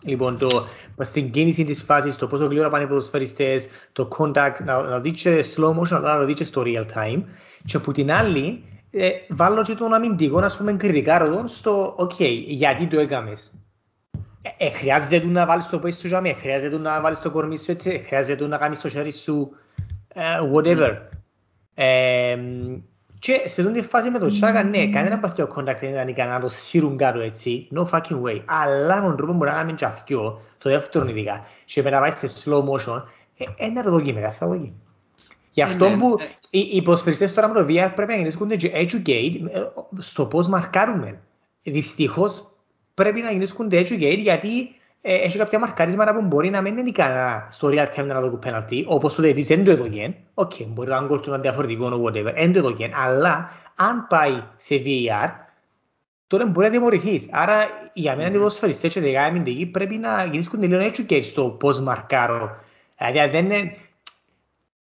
Λοιπόν, το, στην κίνηση της φάσης, το πόσο γλύωρα πάνε οι ποδοσφαιριστές, το contact, να, να δεις και slow motion, αλλά να το δεις στο real time. Και από την άλλη, ε, βάλω και τον αμυντικό, να πούμε, κριτικάρω τον στο, ok, γιατί το έκαμες; Ε, ε, χρειάζεται να βάλεις το πέση σου τζάμι, χρειάζεται να βάλεις το κορμί σου έτσι, χρειάζεται να κάνεις το χέρι σου, ε, whatever. Ε, και σε αυτή τη φάση με το Τσάκα, ναι, κανένα παθιό κόνταξ δεν ήταν ικανά να το σύρουν κάτω έτσι, no fucking way. Αλλά με τον τρόπο μπορεί να κάνουμε τζαθκιό, το δεύτερο ειδικά, και με να πάει σε slow motion, ένα το δοκίμαι, καθ' δοκίμαι. Γι' αυτό ναι, που ε. οι οι ποδοσφαιριστές τώρα με το VAR πρέπει να γινίσκονται και educated ε, στο πώς μαρκάρουμε. Δυστυχώς πρέπει να γινίσκονται educated γιατί ε, έχει κάποια μαρκαρίσματα που μπορεί να μην είναι ικανά στο real time να δω penalty, όπως το διαιτής δεν το έδωκε, οκ, μπορεί να είναι γκολ του να είναι διαφορετικό or whatever, δεν το έδωκε, αλλά αν πάει σε VAR, τότε μπορεί να τιμωρηθείς. Άρα για μένα οι ποδοσφαιριστές και οι αμυντικοί πρέπει να γινίσκονται λίγο educated στο πώς μαρκάρω. Δηλαδή αν δεν είναι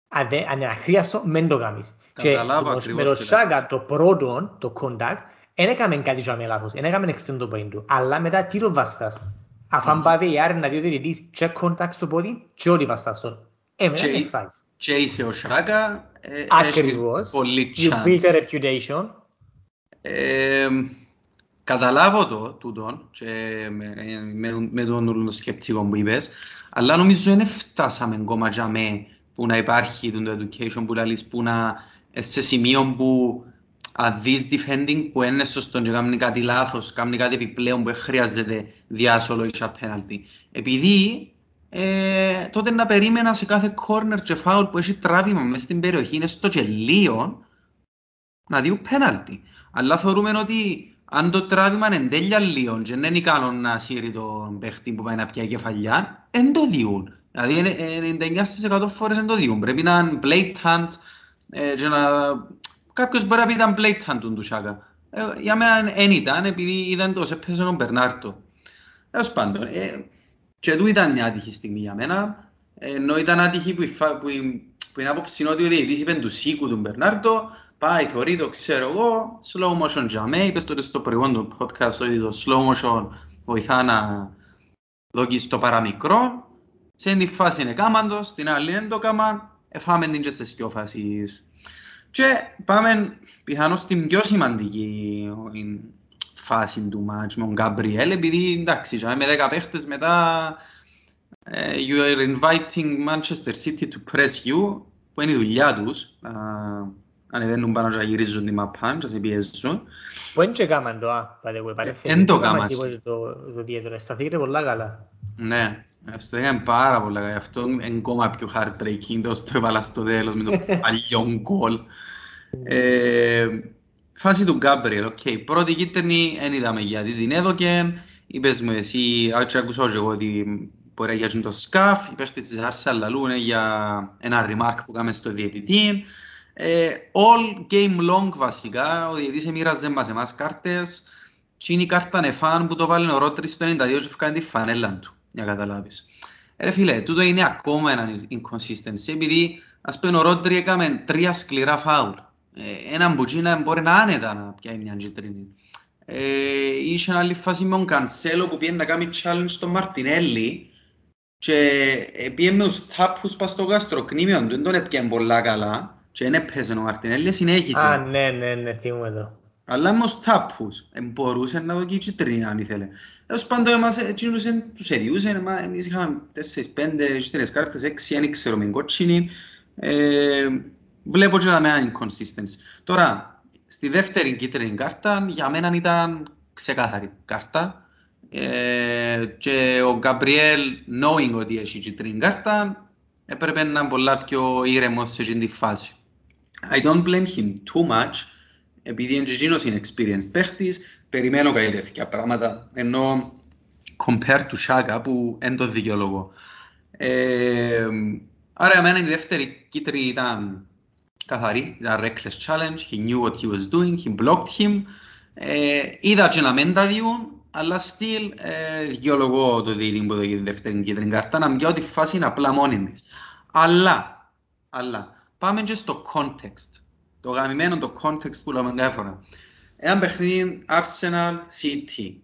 αν δεν- αν είναι αχρίαστο, μεν το κάνεις. Και Καταλάβω με το- ακριβώς με το τι Σάκα, το πρώτο, το contact, δεν έκαμε κάτι για με λάθος, δεν έκαμε extend το πόδι του, αλλά μετά τι το βάστας. Αφού αν πάει VR να δει ο διαιτητής και contact στο πόδι και όλοι βάστας τον. Εμένα Και- δεν φάεις. Και είσαι ο Σάκα, ε, έχεις Ακριβώς. πολύ You build a chance. reputation. Ε, καταλάβω το τούτον και με, με, με τον όλο σκεπτικό που είπες, αλλά νομίζω δεν φτάσαμε ακόμα για με που να υπάρχει το education που λαλείς που να ε, σε σημείο που αν δεις defending που είναι σωστό και κάνει κάτι λάθος, κάνει κάτι επιπλέον που δεν χρειάζεται διάσολο ή penalty. Επειδή ε, τότε να περίμενα σε κάθε corner και foul που έχει τράβημα μέσα στην περιοχή είναι στο γελίο να δει πέναλτι. Αλλά θεωρούμε ότι αν το τράβημα είναι τέλεια λίγο και δεν είναι ικανό να σύρει τον παίχτη που πάει να πιάει κεφαλιά, δεν το διούν. Δηλαδή ε, 99% φορές δεν το διούν. Πρέπει να είναι blatant ε, και να... Κάποιος μπορεί να πει ήταν blatant του Σάκα. Ε, για μένα δεν ήταν επειδή είδαν το σε πέσε τον Μπερνάρτο. Τέλος πάντων, ε, και του ήταν μια άτυχη στιγμή για μένα. Ε, Ενώ ήταν άτυχη που, η φα- που, η- που είναι άποψη είναι ότι ο διαιτητής είπε του Σίκου του Μπερνάρτο, πάει, θωρεί το, ξέρω εγώ, slow motion τζαμέ, είπες τότε στο προηγούμενο podcast ότι το slow motion βοηθά να δοκίσει το παραμικρό. Σε τη φάση είναι κάμαντος, στην άλλη είναι το κάμα, εφάμε την και στις δυο φάσεις. Και πάμε πιθανώς στην πιο σημαντική ε, φάση του μάτς με τον Γκαμπριέλ, επειδή εντάξει, τζαμέ, με 10 παίχτες μετά ε, you are inviting Manchester City to press you, που είναι η δουλειά τους, να ανεβαίνουν πάνω και να γυρίζουν τη μαπά και να σε πιέζουν. Που δεν και κάμαν το, α, by the way, παρέφερε. εν το Δεν κάμαν κάμας. τίποτε Το, το διέτρο, σταθήκεται πολλά καλά. Ναι, αυτό έκανε πάρα πολλά, γι' αυτό είναι ακόμα πιο heartbreaking, το στο έβαλα στο τέλος με το παλιό γκολ. Ε, φάση του Γκάμπριελ, οκ. Πρώτη κίτρινη, δεν είδαμε γιατί την έδωκε. Είπες μου εσύ, άκουσα ακούσω και εγώ ότι μπορεί να γίνει το σκαφ. Οι παίχτες της Arsenal λαλούν για ένα remark που κάνουμε στο διαιτητή. Ε, all game long βασικά, ο διαιτητής εμοίραζε μας εμάς κάρτες. Και είναι η κάρτα νεφάν που το βάλει ο Ρότρι στο 92 και έφυγαν τη φανέλα του, για να καταλάβεις. Ε, Ρε φίλε, τούτο είναι ακόμα ένα inconsistency, επειδή ας πούμε ο Ρότρι έκαμε τρία σκληρά φάουλ. Ε, έναν που τσίνα μπορεί να άνετα να πιάει μια κίτρινη. Ε, είχε άλλη φάση με τον Κανσέλο που πήγε να κάνει challenge στον Μαρτινέλli και ε, πήγε με τους τάπους πας στο γαστροκνήμιο του, δεν τον έπιανε πολλά καλά και δεν έπαιζε ο Μαρτινέλli, συνέχισε. Α, ναι, ναι, ναι, θυμούμαι το. Αλλά με τους τάπους ε, μπορούσε να δω και κίτρινη αν ήθελε. Έως πάντων εμάς εκείνους εν- τους εδιούσαν, εμά- εμείς είχαμε 4-5 κίτρινες κάρτες, 6 δεν ξέρω με κότσινη. Ε, βλέπω και να με έναν inconsistency. Τώρα, στη δεύτερη κίτρινη κάρτα για μένα ήταν ξεκάθαρη κάρτα. Ε, και ο Γκαμπριέλ, knowing ότι έχει κίτρινη κάρτα, έπρεπε να είναι πολλά πιο ήρεμος σε εκείνη τη φάση. I don't blame him too much, επειδή είναι εκείνος είναι experienced παίχτης, περιμένω κάτι τέτοια πράγματα, ενώ compared to Shaka που δεν το δικαιολογώ. Ε, άρα για μένα η δεύτερη κίτρινη ήταν καθαρή, ήταν reckless challenge, he knew what he was doing, he blocked him, ε, είδα και να μην τα διούν, αλλά still ε, δικαιολογώ το διαιτή που έδωσε τη δεύτερη κίτρινη κάρτα, να μην τη φάση είναι απλά μόνη της. Αλλά, αλλά, πάμε και στο context, το γαμημένο το context που λέμε κάθε φορά. Ένα παιχνίδι Arsenal City,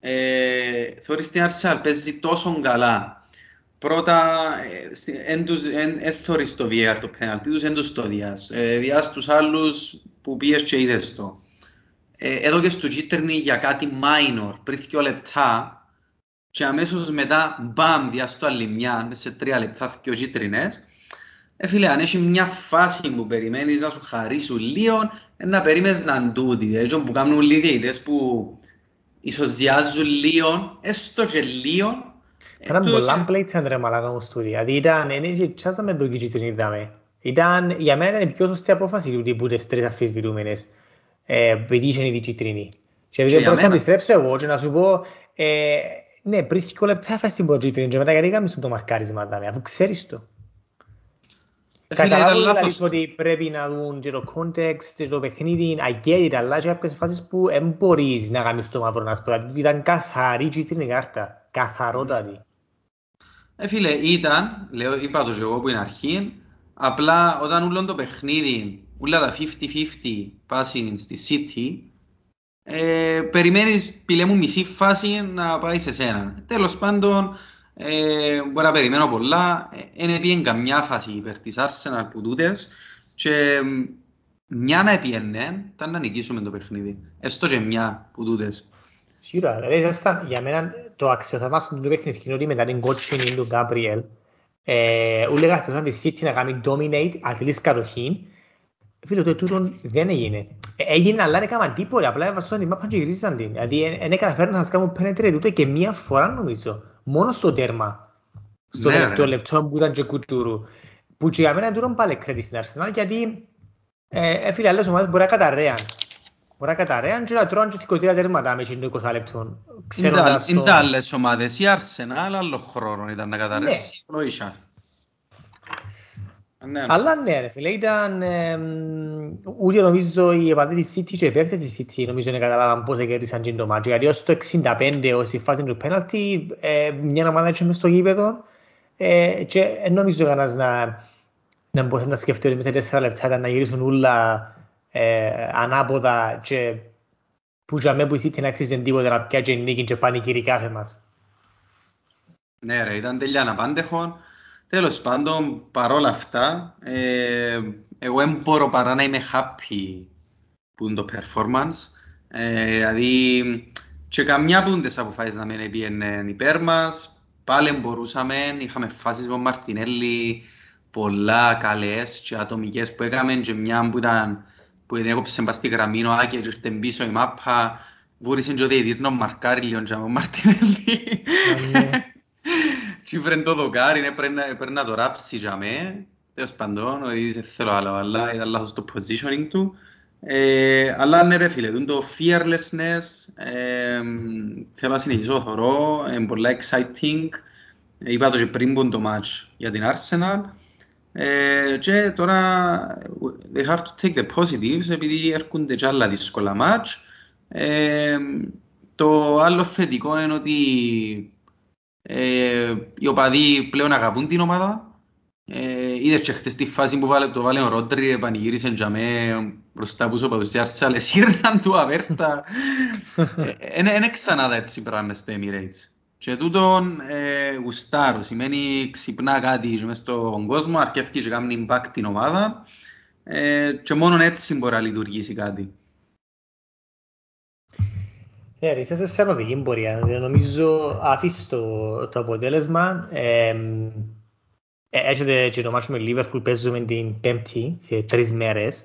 ε, θεωρείς την Arsenal παίζει τόσο καλά, πρώτα δεν θωρείς το VR το πέναλτι τους, δεν τους το διάς. Ε, διάς τους άλλους που πήγες και είδες το ε, έδωκες του κίτρινη για κάτι minor πριν δύο λεπτά και αμέσως μετά μπαμ διάστο άλλη μια σε τρία λεπτά δύο κίτρινες ε, φίλε, αν έχει μια φάση που περιμένεις να σου χαρίσουν λίγο, ε, να περίμενες να αντούτοι. Δηλαδή, που κάνουν λίγοι διαιτητές που ισοζιάζουν λίγο, έστω και λίγο. Ήταν πολλά πλέιτσαν ρε μαλάκα μου στούδι. Δηλαδή ήταν, είναι τσάσα με το κίτρινη είδαμε. Ήταν, για μένα ήταν η πιο σωστή απόφαση του τύπου τις τρεις αφισβητούμενες επειδή είχε ήδη κίτρινη. Και επειδή μπορούσα να επιστρέψω εγώ και να σου πω, ε, ναι, πριν δύο λεπτά έφασε την κίτρινη και μετά γιατί κάνεις το μαρκάρισμα, δάμε, αφού ξέρεις το. Καταλάβω δηλαδή ότι πρέπει να δουν και το context και το παιχνίδι, I get it, αλλά και κάποιες φάσεις που δεν μπορείς να κάνεις το μαύρο να σου πω, δηλαδή ήταν καθαρή κίτρινη κάρτα, καθαρότατη. Ε, φίλε, ήταν, λέω, είπα το και εγώ που είναι αρχή, απλά όταν ούλον το παιχνίδι όλα τα 50-50 passing στη City, ε, περιμένεις πιλέ μου μισή φάση να πάει σε σένα. Τέλος πάντων, ε, μπορεί να περιμένω πολλά. Δεν ε, πήγαινε καμιά φάση υπέρ της Arsenal που τούτες και μια να επιένε ήταν να νικήσουμε το παιχνίδι. Έστω και μια που τούτες. Σίγουρα, δηλαδή για μένα το αξιοθαμάσκο του παιχνίδι είναι ότι μετά την κότσινη του Γκάμπριελ ούλεγα αξιοθαμάσκο τη City να κάνει dominate, ατλής κατοχή Φίλε, το τούτο δεν έγινε. Ε, έγινε, αλλά δεν έκαναν τίποτα. Απλά έβασαν την μάπα και γυρίσαν την. Δηλαδή, δεν καταφέρουν να σας κάνουν πένετρε ούτε και μία φορά νομίζω. Μόνο στο τέρμα. Στο ναι, τελευταίο ναι. λεπτό που ήταν και κουτούρου. Που και για μένα τούτον πάλι κρέτη στην Αρσενάλ, γιατί ε, ε, φίλε, άλλες ομάδες μπορεί να καταρρέαν. Μπορεί να καταρρέαν και να τρώνε και θυκωτήρα τέρματα με το 20 λεπτό. Είναι άλλες ομάδες. Η Αρσενάλ άλλο χρόνο ήταν να καταρρέσει. Ναι. Ναι. Αλλά ναι ρε φίλε, ήταν ε, ούτε νομίζω οι επαδίτες City και οι παίκτες της City νομίζω να καταλάβαν πώς κέρδισαν το μάτσο. Γιατί ως το 65 ως η φάση του πέναλτι ε, μια ομάδα έτσι μες στο γήπεδο ε, και νομίζω κανένας να, να μπορούσε να σκεφτεί ότι μέσα σε τέσσερα λεπτά ήταν να γυρίσουν όλα ε, ανάποδα και που για μένα που η City να αξίζει τίποτα να πιάσει νίκη και πανηγύρι κάθε μας. Ναι ρε, ήταν τελειά αναπάντεχον. Τέλος πάντων, παρόλα αυτά, ε, εγώ δεν μπορώ παρά να είμαι happy που είναι το performance. Ε, δηλαδή, και καμιά που τις αποφάσεις να μην πήγαινε υπέρ μας, πάλι μπορούσαμε, είχαμε φάσεις με τον Μαρτινέλli, πολλά καλές και ατομικές που έκαμε και μια που ήταν που έκοψε μπας στη γραμμή ο Άκη και ήρθε πίσω η μάπα, βούρισε και ο διαιτής να μαρκάρει λίγο και ο Μαρτινέλli. Τι βρεν το δοκάρι, πρέπει να το ράψει για μέ. Τέλος παντών, ότι δεν θέλω άλλο, αλλά ήταν λάθος το positioning του. Ε, αλλά ναι ρε φίλε, το fearlessness, ε, θέλω να συνεχίσω θωρώ, είναι πολλά exciting. Ε, είπα το και πριν που το match για την Arsenal. Ε, και τώρα they have to take the positives επειδή έρχονται και άλλα δύσκολα match. Ε, το άλλο θετικό είναι ότι ε, οι οπαδοί πλέον αγαπούν την ομάδα. Ε, είδες και χτες τη φάση που βάλε, το βάλε ο Ρόντρι, πανηγύρισε για με μπροστά από τους οπαδούς της Άρσαλες, σύρναν του αβέρτα. Είναι ξανά έτσι πράγμα στο Emirates. Και τούτον ε, γουστάρω, σημαίνει ξυπνά κάτι μες στον κόσμο, αρκεύει και κάνει impact την ομάδα ε, και μόνο έτσι μπορεί να λειτουργήσει κάτι. Ναι, είσαι σε οδηγή πορεία. Νομίζω αφήσεις το, το αποτέλεσμα. Ε, έχετε και το μάτσο με Λίβερπουλ παίζουμε την πέμπτη, σε τρεις μέρες.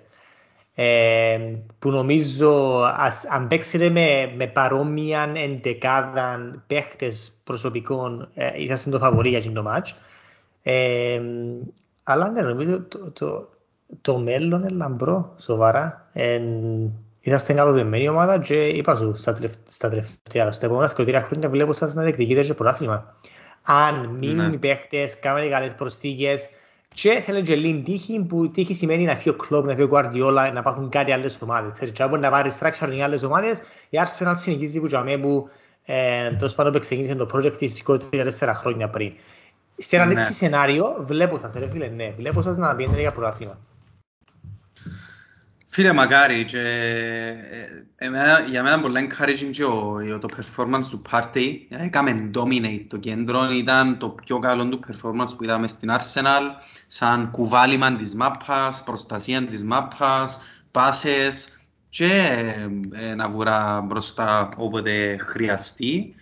Ε, που νομίζω ας, αν παίξετε με, με παρόμοια εντεκάδα παίχτες προσωπικών ε, είσαστε το φαβορή για το μάτς. Ε, αλλά ναι, νομίζω το, το, το μέλλον είναι λαμπρό, σοβαρά. Εν, είσαστε καλοδεμένη ομάδα και είπα σου στα, τρεφ, στα τελευταία, στα επόμενα σκοτήρια χρόνια βλέπω σας να διεκδικείτε και πρωτάθλημα. Αν μείνουν Ναι. οι παίχτες, κάνουν καλές προσθήκες και θέλει και λίγη τύχη που τύχη σημαίνει να φύγει ο Κλόπ, να φύγει ο Guardiola, να πάθουν κάτι άλλες ομάδες. Ξέρεις, και αν μπορεί να πάρει structure για άλλες ομάδες, η Arsenal συνεχίζει που τζαμέ που ε, τέλος πάντων που ξεκίνησε το project της 3-4 χρόνια πριν. Σε ένα Ναι. έτσι σενάριο βλέπω σας ρε φίλε, ναι, βλέπω σας να πηγαίνετε για πρωτάθλημα. Φίλε μακάρι και ε, εμένα, για μένα πολύ encouraging και ο, ο- το performance του Partey έκαμε dominate το κέντρο ήταν το πιο καλό του performance που είδαμε στην Arsenal σαν κουβάλιμα της μάπας, προστασία της μάπας, πάσες και ε, ε, να βουρά μπροστά όποτε χρειαστεί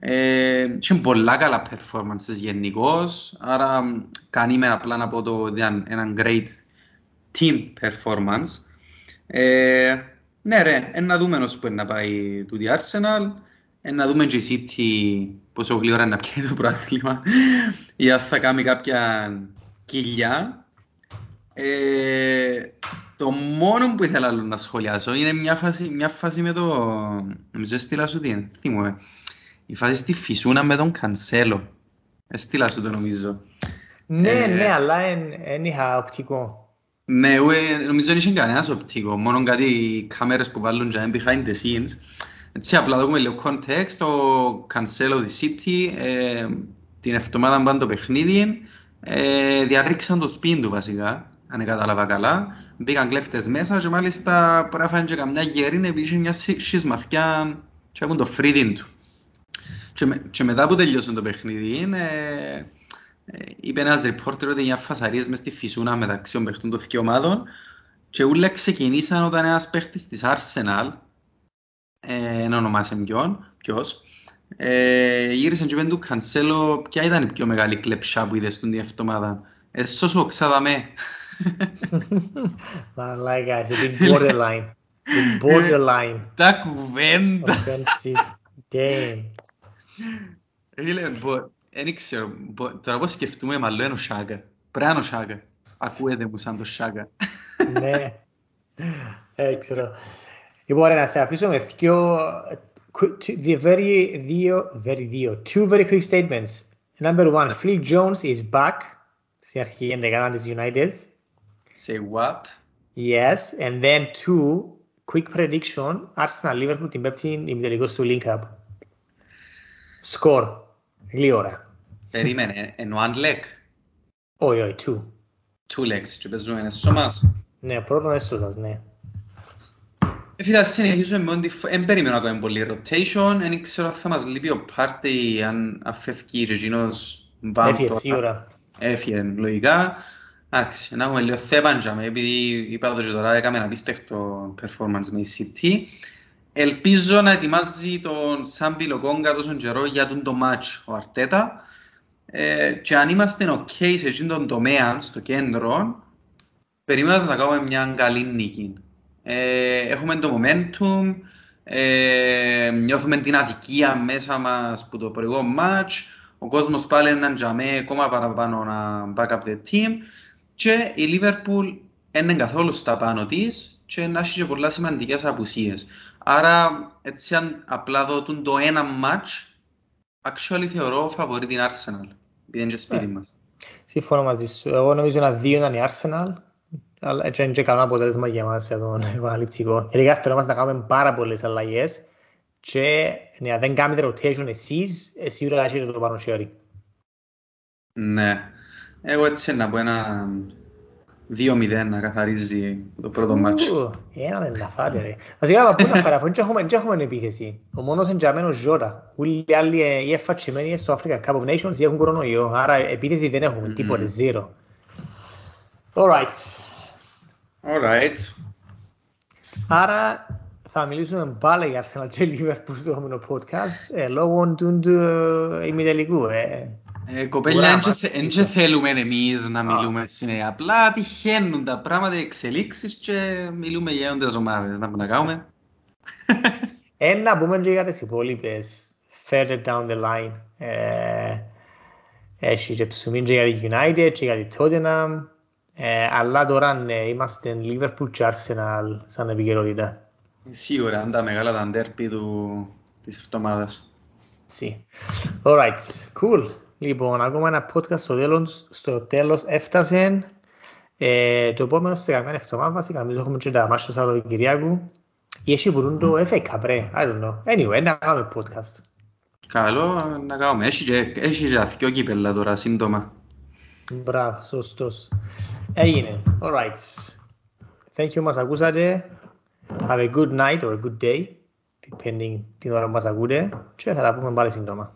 ε, και πολλά καλά performances γενικώς άρα κάνει με απλά να πω το ότι ήταν ένα great team performance. Ε, ναι ρε, ε, να δούμε ως που είναι να πάει το The Arsenal, ε, να δούμε και η City πόσο γλύωρα είναι να πιάει το πρόθλημα ή αν θα κάνει κάποια κοιλιά. Ε, το μόνο που ήθελα άλλο να σχολιάσω είναι μια φάση, μια φάση με το... Νομίζω έστειλα σου τι, θυμούμαι. Η φάση στη Φυσούνα με τον Κανσέλο. Έστειλα σου το νομίζω. Ναι, Ε, ναι, αλλά δεν είχα οπτικό. Ναι, εγώ ε, νομίζω δεν είχε κανένας οπτικό, μόνο κάτι κάμερες που βάλουν για behind the scenes. Έτσι απλά δούμε λίγο context, ο Cancelo της City, ε, την εβδομάδα πάνω το παιχνίδι, ε, διαρρήξαν το σπίτι του βασικά, αν κατάλαβα καλά. Μπήκαν κλέφτες μέσα και μάλιστα πρέπει να φάνε και καμιά γερή, επειδή είχε μια σι- σχισμαθιά και έχουν το φρύδιν του. Και, με- και μετά που τελειώσαν το παιχνίδι, ε, ε, είπε ένας reporter ότι για φασαρίες μες στη φυσούνα μεταξύ των παιχτών των δύο ομάδων και όλα ξεκινήσαν όταν ένας παίχτης της Arsenal, ε, εν ονομάσαι ποιον, ποιος, ε, γύρισε και είπε του Cancelo ποια ήταν η πιο μεγάλη κλεψά που είδες την εβδομάδα. Έσω σου οξάδαμε. Μαλάκα, είσαι big borderline. Big borderline. Τα κουβέντα. Offensive. Damn. Φίλε, μπο- δεν ξέρω, μπο- τώρα πώς σκεφτούμε μάλλον είναι ο Σάκα. Πρέπει να είναι ο Σάκα. Ακούεται μου σαν το Σάκα. Ναι. Ε, ξέρω. Λοιπόν, ρε, να σε αφήσω με δυο, the very, δύο, very δύο, two very quick statements. Number one, Phil Jones is back. Στην αρχή ενδεκάτα της United. Say what? Yes, and then two, quick prediction, Arsenal Liverpool την πέμπτη ημιτελικός του Link Up. Score, γλύωρα. Περίμενε, εν one leg; Όχι, όχι, two. Two legs και παίζουμε ένα σώμας. Ναι, πρώτον έσω σας, ναι. Ε, φίλε, ας συνεχίσουμε με ό,τι... Εν περίμενα να κάνουμε πολύ rotation. Δεν ξέρω αν θα μας λείπει ο Πάρτι αν αν φεύγει και εκείνος μπαμ Έφυγε τώρα. σίγουρα. Έφυγε, λογικά. Εντάξει, να έχουμε λίγο θέπαντζα επειδή είπα το και τώρα έκαμε ένα απίστευτο performance με η City. Ελπίζω να ετοιμάζει τον Σάμπι Λοκόγκα τόσο καιρό για τον το match ο Αρτέτα. Ε, και αν είμαστε ok σε εκείνον τον τομέα, στο κέντρο, περιμένω να κάνουμε μια καλή νίκη. Ε, έχουμε το momentum, ε, νιώθουμε την αδικία μέσα μας που το προηγούμενο match, ο κόσμος πάλι είναι τζαμέ ακόμα παραπάνω να back up the team και η Liverpool είναι καθόλου στα πάνω της και να έχει και πολλά σημαντικές απουσίες. Άρα έτσι αν απλά δω το ένα match, actually θεωρώ φαβορεί την Arsenal, επειδή είναι και σπίτι Ναι. μας. Συμφωνώ μαζί σου. Εγώ νομίζω ένα δύο ήταν η Arsenal. Αλλά έτσι είναι και καλό αποτέλεσμα για εμάς για τον επαναληπτικό. Γιατί κάθε φορά μας να κάνουμε πάρα πολλές αλλαγές και ναι, αν δεν κάνετε rotation εσείς, ε, σίγουρα έχετε το πάνω χέρι. Ναι. Εγώ έτσι να πω ένα 2-0 να καθαρίζει το πρώτο μάτς. Ου, Ένα δεν να φάτε ρε. Βασικά μα πού να φάτε αφού δεν έχουμε- δεν έχουμε επίθεση. Ο μόνος εντιαμένος Ζώτα. Όλοι οι άλλοι ε, οι εφατσιμένοι στο African Cup of Nations έχουν κορονοϊό. Άρα επίθεση δεν έχουμε τίποτε, zero. Alright. Alright. Άρα θα μιλήσουμε πάλι για Arsenal και Liverpool στο επόμενο podcast ε, λόγω του του ημιτελικού. Ε. Ε, κοπέλια, Ουρά εν και μας. θε- εν και θέλουμε εμείς να μιλούμε συνέχεια. Απλά τυχαίνουν τα πράγματα, οι εξελίξεις και μιλούμε για όντες ομάδες. Να να κάνουμε. Ε, να πούμε και για τις υπόλοιπες further down the line. Ε, έχει και ψωμί και για τη United και για τη Tottenham. Ε, αλλά τώρα ναι, είμαστε Liverpool και Arsenal σαν επικαιρότητα. Σίγουρα, είναι τα μεγάλα τα ντέρπι του, της εβδομάδας. Sí. Alright, cool. Λοιπόν, ακόμα ένα podcast στο τέλος, στο τέλος έφτασε. Ε, το επόμενο σε καμιά εβδομάδα βασικά, νομίζω έχουμε και τα μάτια του Σαββατοκυριακού. Ή εσύ μπορούν το FA Cup, ρε. I don't know. Anyway, να κάνουμε podcast. Καλό να κάνουμε. Έχει και, έχει και αθκιο κύπελα τώρα σύντομα. Μπράβο, σωστός. Έγινε. Alright. Thank you μας ακούσατε. Have a good night or a good day, depending την ώρα που μας ακούτε. Και θα τα πούμε πάλι σύντομα.